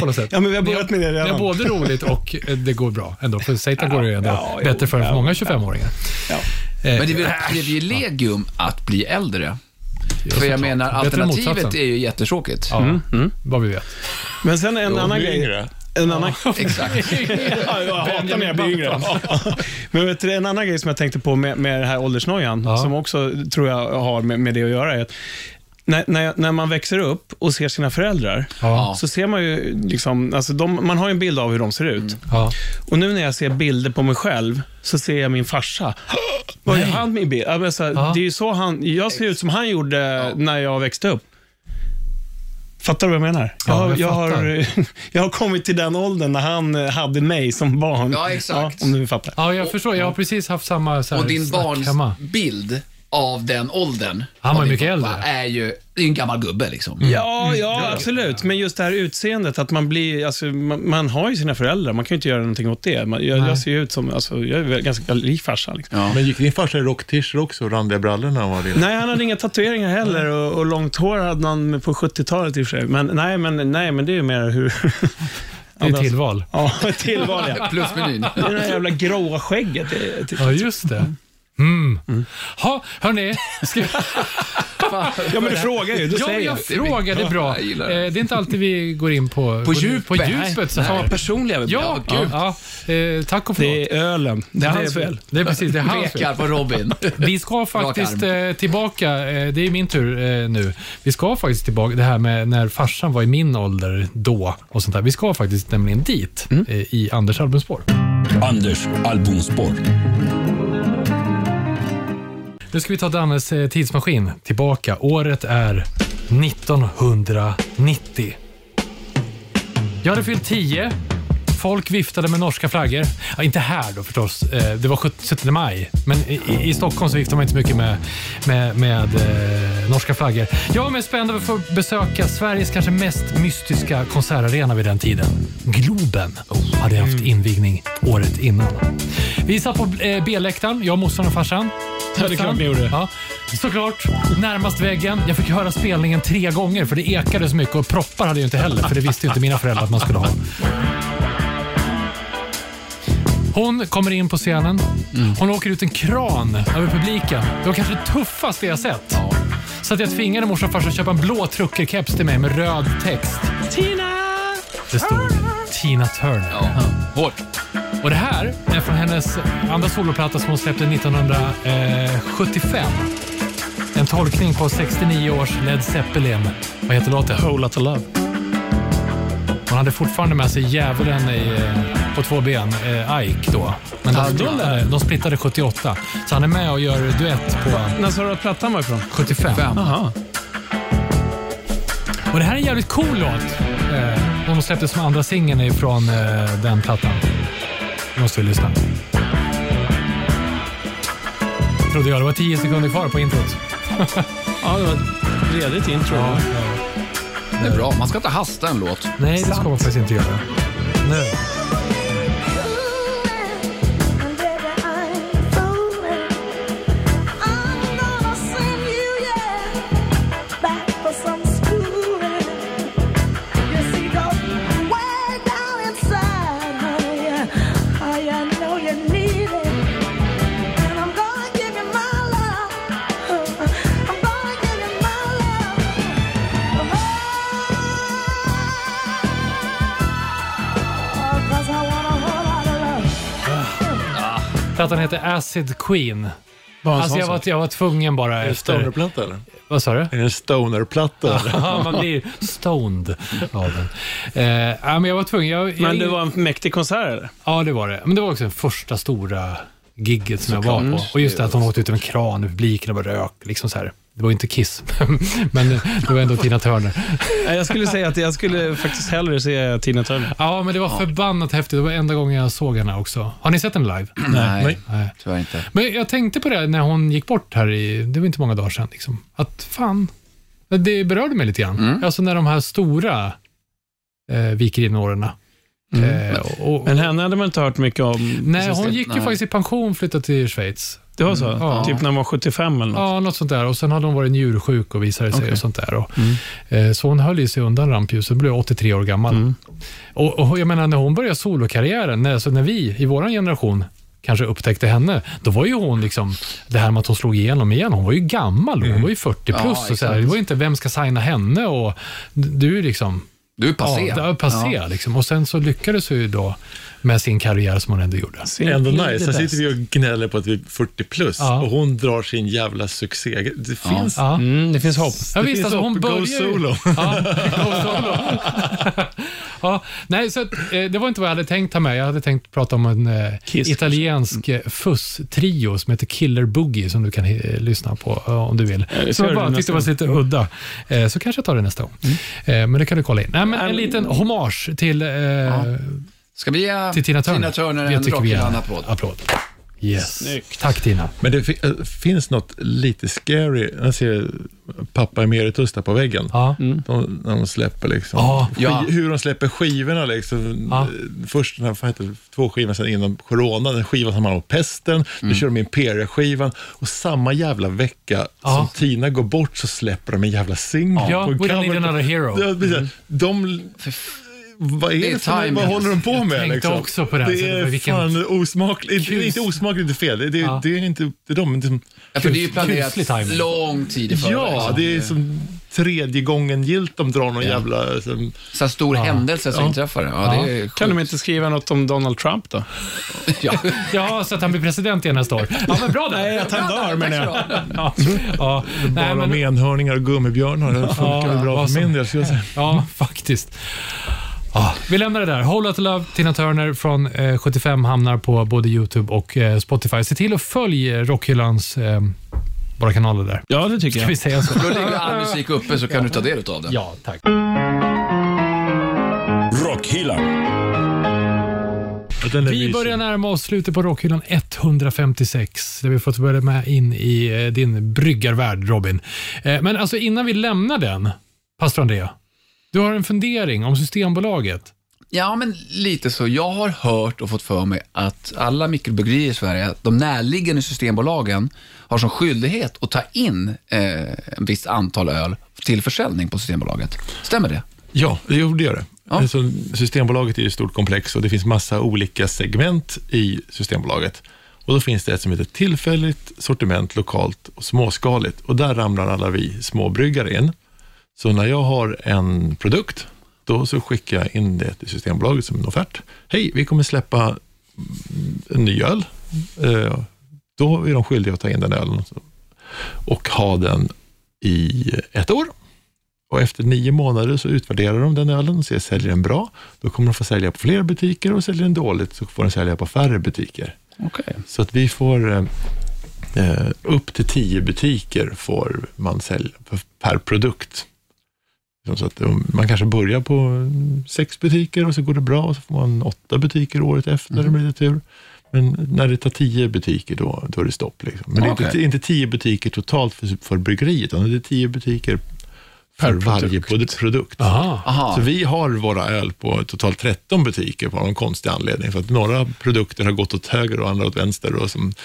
På något sätt. Ja, men vi har börjat med det Ni har redan. både roligt och eh, det går bra ändå. För Satan går det ju ändå ja, jo, bättre för, ja, för många ja. 25-åringar. Ja. Eh, Men det är väl ett privilegium att bli äldre? För jag menar, alternativet är ju jättetråkigt. Ja, vad vi vet. Men sen en annan blir grej. yngre. En annan, <laughs> Exakt. <laughs> Ja, jag hatar när jag blir yngre. <laughs> Men vet du, en annan grej som jag tänkte på med, med det här åldersnojan, Ja. som också tror jag har med, med det att göra, är att när, när, när man växer upp och ser sina föräldrar, Ja. så ser man ju, liksom, alltså de, man har ju en bild av hur de ser ut. Ja. Och nu när jag ser bilder på mig själv, så ser jag min farsa. Vad är han min bild? Ja, men så här, Ja. Det är så han, jag ser ut som han gjorde när jag växte upp. Fattar du vad jag menar? Ja, jag, har, jag jag, har, <laughs> jag har kommit till den åldern när han eh, hade mig som barn. Ja, exakt. om du fattar. ja, jag förstår. Jag har precis haft samma så här, Och din barns hemma. bild av den åldern, Han var av din mycket pappa, äldre. är ju det är ju en gammal gubbe liksom. Ja, ja, absolut. Men just det här utseendet, att man blir, alltså, man, man har ju sina föräldrar, man kan ju inte göra någonting åt det. Man, jag, jag ser ju ut som, alltså, jag är väl ganska lik farsan. Liksom. Ja. Men gick din farsa i rocktischer också och randiga brallor när han var liten? Nej, han hade inga tatueringar heller och, och långt hår hade han på 70-talet i och för sig. Men nej, men, nej, men det är ju mer hur... <laughs> Det är tillval. Ja, ett tillval ja. <laughs> Plusmenyn. Det är det där jävla gråa skägget. Det, det, Ja, just det. Mm. Ha, hörni, ska vi... <laughs> ja, men du frågar ju, då Ja, säger jag frågar, det är bra. Jag Eh, det. Det är inte alltid vi går in på, På djupet. på djupet så Fan här. personliga. Ja, Ja, gud. ja, eh, tack och förlåt. Det är ölen. Det är hans fel. Det är precis, det är hans fel. På Robin. Vi ska faktiskt eh, tillbaka, det är min tur eh, nu. Vi ska faktiskt tillbaka, det här med när farsan var i min ålder då och sånt där. Vi ska faktiskt nämligen dit Mm. eh, i Anders albumspår. Anders albumspår. Nu ska vi ta Dannes eh, tidsmaskin tillbaka. Året är 1990. Jag hade fyllt 10. Folk viftade med norska flaggor. Ja, inte här då förstås. Eh, Det var 17 maj. Men i, i Stockholm så viftade man inte så mycket med, med, med eh, norska flaggor. Jag var mest spänd över att få besöka Sveriges kanske mest mystiska konsertarena vid den tiden. Globen hade haft invigning året innan. Vi satt på eh, B-läktaren, jag, morsan och farsan. Ja, det är klart ni gjorde. Ja, såklart. Närmast väggen. Jag fick höra spelningen tre gånger för det ekade så mycket och proppar hade jag inte heller för det visste inte mina föräldrar att man skulle ha. Hon kommer in på scenen. Hon åker ut en kran över publiken. Det var kanske det tuffaste jag sett. Så att jag tvingade morsan och farsan att köpa en blå truckerkeps till mig med röd text. Tina! Det stod Tina Turner. Ja. Hårt. Och det här är från hennes andra soloplatta som hon släppte 1975. En tolkning på 69 års Led Zeppelin. Vad heter låten? Whole Lotta Love. Hon hade fortfarande med sig djävulen i, eh, på två ben, eh, Ike då. Men de, splittade, de splittade 78. Så han är med och gör duett på När sa du att plattan var ifrån? 75. Jaha. Och det här är en jävligt cool låt. Eh, de släppte som andra singeln ifrån eh, den plattan. Måste vi lyssna. Trodde jag. Det var tio sekunder kvar på introt. <laughs> Ja, det var ett redigt intro. Ja, Det är bra. Man ska inte hasta en låt. Nej, det ska man faktiskt inte göra. Nu. Plattan heter Acid Queen. Bara en Alltså sån jag var, sak. jag var tvungen bara Är det en efter... stonerplatta eller? Vad sa du? Är det en stonerplatta? eller? <laughs> Ja, man blir stoned av den. Eh, ja, men jag var tvungen. Jag, jag, Men det var en mäktig konsert eller? Ja, det var det. Men det var också den första stora gigget som jag var på. Och just det att hon åkte ut över en kran i publiken och bara rök. Liksom så här. Det var inte Kiss, <laughs> men det var ändå Tina Turner. Nej, Jag skulle säga att jag skulle faktiskt hellre se Tina Turner. Ja, men det var förbannat häftigt. Det var enda gången jag såg henne också. Har ni sett henne live? <clears throat> Nej, Nej. Nej. tyvärr inte. Men jag tänkte på det när hon gick bort här i, det var inte många dagar sedan. Liksom, att fan, det berörde mig lite grann. Mm. Alltså när de här stora eh, viker in åren. Eh, och, Men henne hade man inte hört mycket om. nej, hon gick ju nej. faktiskt i pension och flyttade till Schweiz. Det var så? Ja. Typ när hon var 75 eller något? Ja, något sånt där. Och sen hade hon varit njursjuk och visade sig Okej. och sånt där. Och, Mm. eh, så hon höll ju sig undan rampljuset, blev 83 år gammal. Mm. Och, och jag menar, när hon började solokarriären, när, alltså när vi i vår generation kanske upptäckte henne, då var ju hon liksom, det här med att hon slog igenom igen, hon var ju gammal, hon var ju 40 plus. Ja, och så här, det var ju inte, vem ska signa henne? Och du är liksom, Du är passé. ja, det var passé Ja. liksom. Och sen så lyckades hon ju då med sin karriär som hon ändå gjorde. Ändå nice. Sen sitter vi och gnäller på att vi är 40 plus Ja. och hon drar sin jävla succé. Det finns... Ja. Mm, det finns hopp. Ja, Det visst, finns alltså, hon hopp. Go börjar ju- solo. Ja, go solo. <laughs> ja, nej, så att, eh, det var inte vad jag hade tänkt ta med. Jag hade tänkt prata om en eh, Kiss, italiensk eh, fuss-trio som heter Killer Boogie som du kan lyssna på om du vill. det Så jag bara tyckte det var lite udda. Så kanske jag tar det nästa gång. Eh, men det kan du kolla in. Nej, men en liten hommage till, eh, Ska vi ge till Tina Turner. Tina Turner en Rockyland-applåd? applåd. Yes. Snyggt. Tack Tina. Men det äh, finns något lite scary. Jag ser pappa emeritus där på väggen. Ja. De, när de släpper liksom. Ja. Hur de släpper skivorna liksom. Ja. Eh, Först den här, heter det, två skivor sen innan corona, den skivan som handlar om pesten. Då kör de Imperia-skivan och samma jävla vecka Ja. som Tina går bort så släpper de en jävla singel. Ja, på en We Don't Need Another Hero. Ja, precis. De... Vad är Det är det, för, vad håller de på Jag med? tänkte liksom? också på det här, så Det är vilken fan osmakligt. Inte, kus. inte osmakligt, inte fel. Det, det, Ja. det är inte det är de. men Det, Ja, för det är ju planerat lång tid i förväg. ja, så det är som tredje gången gilt de drar någon jävla... Som, Så här stor händelse som Ja. inträffar. Ja, det är Kan de inte skriva något om Donald Trump då? <laughs> Ja. Ja, så att han blir president igen nästa år. Ja, men bra där. Nej, att han dör menar jag. Ja, <laughs> ja. Nej, bara men, med enhörningar och gummibjörnar. Det funkar Ja, väl bra för min del, skulle jag säga. ja, faktiskt. Ja, vi lämnar det där. Whole Lotta Love, Tina Turner från eh, 75 hamnar på både YouTube och eh, Spotify. Se till att följa Rockhyllans eh, våra kanaler där. Ja, det tycker Ska vi jag. säga så? Då ligger all musik uppe så kan du ta del av den. Ja, tack. Rockhyllan. Vi börjar närma oss slutet på Rockhyllan 156, där vi fått börja med in i eh, din bryggarvärld, Robin. Eh, Men alltså innan vi lämnar den, pastor Andrea, du har en fundering om Systembolaget. Ja, men lite så. Jag har hört och fått för mig att alla mikrobryggerier i Sverige, de närliggande systembolagen, har som skyldighet att ta in eh, en viss antal öl till försäljning på Systembolaget. Stämmer det? Ja, det gjorde jag det. Ja. Alltså, systembolaget är ju ett stort komplex och det finns massa olika segment i Systembolaget. Och Då finns det ett som heter tillfälligt, sortiment, lokalt och småskaligt. Och där ramlar alla vi småbryggare in. Så när jag har en produkt, då så skickar jag in det till Systembolaget som en offert. Hej, vi kommer släppa en ny öl. Eh, Då är de skyldiga att ta in den ölen och ha den i ett år. Och efter nio månader så utvärderar de den ölen och ser, säljer den bra, då kommer de få sälja på fler butiker och säljer den dåligt så får den sälja på färre butiker. Okej. Så att vi får eh, upp till tio butiker får man sälja per produkt. Så att man kanske börjar på mm, sex butiker och så går det bra och så får man åtta butiker året efter Mm. om det blir tur. Men när det tar tio butiker då, då är det stopp. Liksom. Men det är inte, inte tio butiker totalt för, för bryggeriet, utan det är tio butiker för Per varje produkt. produkt. Aha. Aha. Så vi har våra öl på totalt 13 butiker på någon konstig anledning. För att några produkter har gått åt höger och andra åt vänster. Och som, så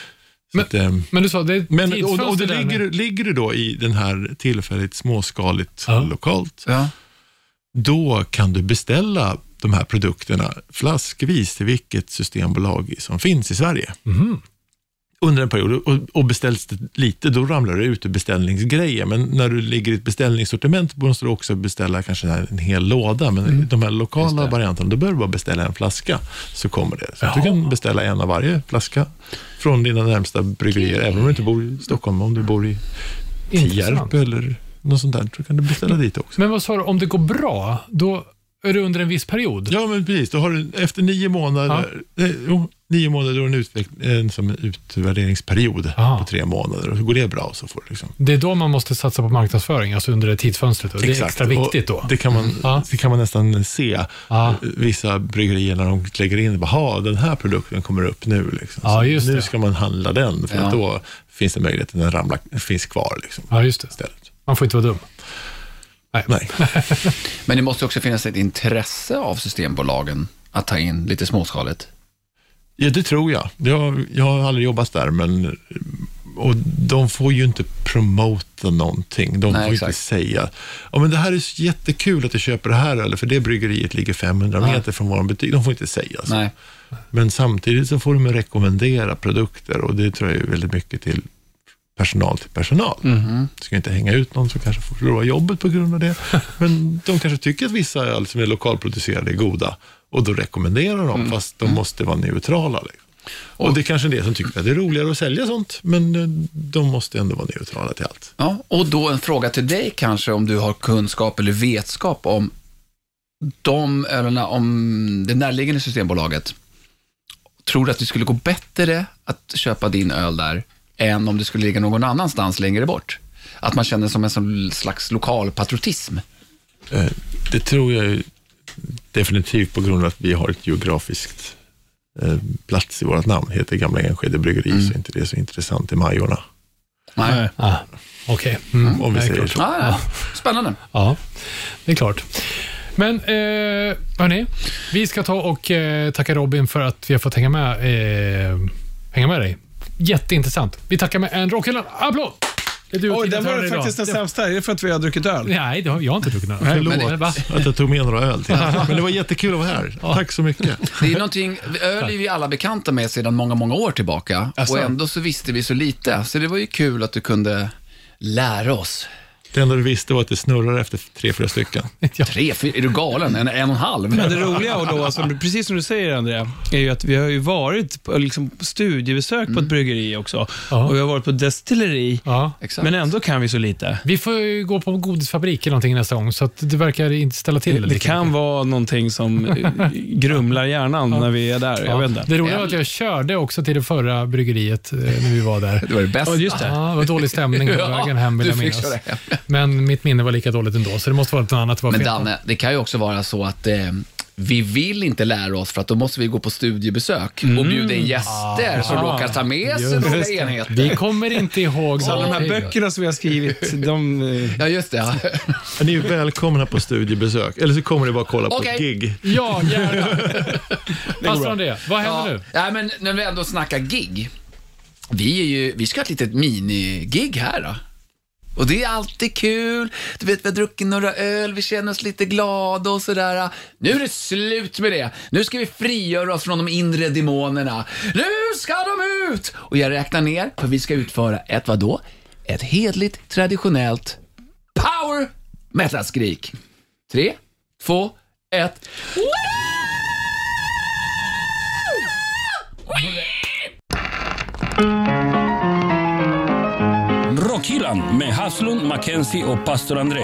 Men- att, ehm, Men du sa, det är men, och, och det där ligger, med- ligger du då i den här tillfälligt småskaligt Ja. lokalt, Ja. då kan du beställa de här produkterna flaskvis till vilket systembolag som finns i Sverige. Mhm. Under en period. Och, och beställs det lite, då ramlar det ut ur beställningsgrejer. Men när du ligger i ett beställningssortiment måste du också beställa kanske en hel låda. Men Mm. de här lokala varianterna, då behöver du bara beställa en flaska, så kommer det. Så du kan beställa en av varje flaska från dina närmsta bryggerier, även om du inte bor i Stockholm. Om du bor i. Tierp eller något sånt där, så kan du beställa dit också. Men vad sa du, om det går bra, då är det under en viss period? Ja, men precis. Då har du, efter nio månader, eh, jo, nio månader då är det en, som en utvärderingsperiod Aha. på tre månader. Och så går det bra så får du liksom. Det är då man måste satsa på marknadsföring, alltså under det tidsfönstret. Och det är extra viktigt då. Och Det kan, man, Ja. det kan man nästan se. Ja. Vissa bryggerier när de lägger in, bara, den här produkten kommer upp nu. Liksom. Ja, just nu det. ska man handla den, för Ja. att då finns det möjlighet att den ramlar, finns kvar liksom, Ja, just det. istället. Man får inte vara dum. Nej. <laughs> Men det måste också finnas ett intresse av Systembolagen att ta in lite småskaligt. Ja, det tror jag. Jag, jag har aldrig jobbat där, men och de får ju inte promota någonting. De Nej, får exakt. inte säga, ja men det här är jättekul att du köper det här eller för det bryggeriet ligger 500 Nej. meter från vår butik. De får inte säga så. Nej. Men samtidigt så får de rekommendera produkter och det tror jag är väldigt mycket till personal till personal. Mhm. Ska inte hänga ut någon som kanske får förlora jobbet på grund av det. <laughs> Men de kanske tycker att vissa öl som är lokalproducerade är goda och då rekommenderar de, fast de måste vara neutrala. Liksom. Och det är kanske är det som tycker att det är roligare att sälja sånt, men eh, de måste ändå vara neutrala till allt. Ja, och då en fråga till dig kanske om du har kunskap eller vetskap om de ölerna, om det närliggande Systembolaget. Tror du att det skulle gå bättre att köpa din öl där än om det skulle ligga någon annanstans längre bort? Att man känner som en slags lokal patriotism. Eh, Det tror jag definitivt på grund av att vi har ett geografiskt eh, plats i vårt namn, heter Gamla Enskede Bryggeri, så är inte det är så intressant i Majorna. Nej. Ah, Okej. Mm, Om vi säger så. Ja, ja. Spännande. Ja, det är klart. Men eh, hörni, vi ska ta och eh, tacka Robin för att vi har fått hänga med, eh, hänga med dig. Jätteintressant. Vi tackar med en rockhylla. Applåd! Oj, den var faktiskt den sämsta. Är det för att vi har druckit öl? Nej, det har, jag har inte druckit någon. Förlåt Men, va? att jag tog med några öl till. <laughs> Men det var jättekul att vara här. Tack så mycket. Det är någonting, öl är vi alla bekanta med sedan många, många år tillbaka. Asså? Och ändå så visste vi så lite. Så det var ju kul att du kunde lära oss. Det enda du visste var att det snurrar efter tre, fyra stycken. <laughs> Tre, fyra, är du galen? En, en och en halv? Men det roliga, och då, som, du- precis som du säger Andrea, är ju att vi har ju varit på, liksom, studiebesök på ett bryggeri också. Ja. Och vi har varit på destilleri, Ja. Men ändå kan vi så lite. Vi får ju gå på godisfabrik eller någonting nästa gång, så att det verkar inte ställa till det, Det, lika kan mycket. vara någonting som eh, grumlar hjärnan när vi är där. Jag vet inte. Det roliga var att jag körde också till det förra bryggeriet eh, när vi var där. Det var det bästa. Ja, just det. Ja, det var dålig stämning på <laughs> vägen hem vill jag minnas. Men mitt minne var lika dåligt ändå, så det måste vara något annat det var Men fel på. Danne, det kan ju också vara så att eh, vi vill inte lära oss för att då måste vi gå på studiebesök och bjuda in gäster som Ah, råkar ta med sig några det. enheter. Vi kommer inte ihåg Så alla de här böckerna som vi har skrivit, <laughs> de... eh, Ja, just det. Ja. Ni är välkomna på studiebesök. Eller så kommer ni bara kolla på Okej. ett gig. Ja, gärna. <laughs> Pastor André, vad händer Ja. nu? Ja, men när vi ändå snackar gig. Vi, är ju, vi ska ha ett litet mini-gig här då. Och det är alltid kul. Du vet, vi har druckit några öl, vi känner oss lite glada och sådär. Nu är det slut med det. Nu ska vi frigöra oss från de inre demonerna. Nu ska de ut! Och jag räknar ner, för vi ska utföra ett vadå? Ett hedligt, traditionellt power metal-skrik. Tre, två, ett. Rockhyllan med Haslund, Mackenzie och pastor André.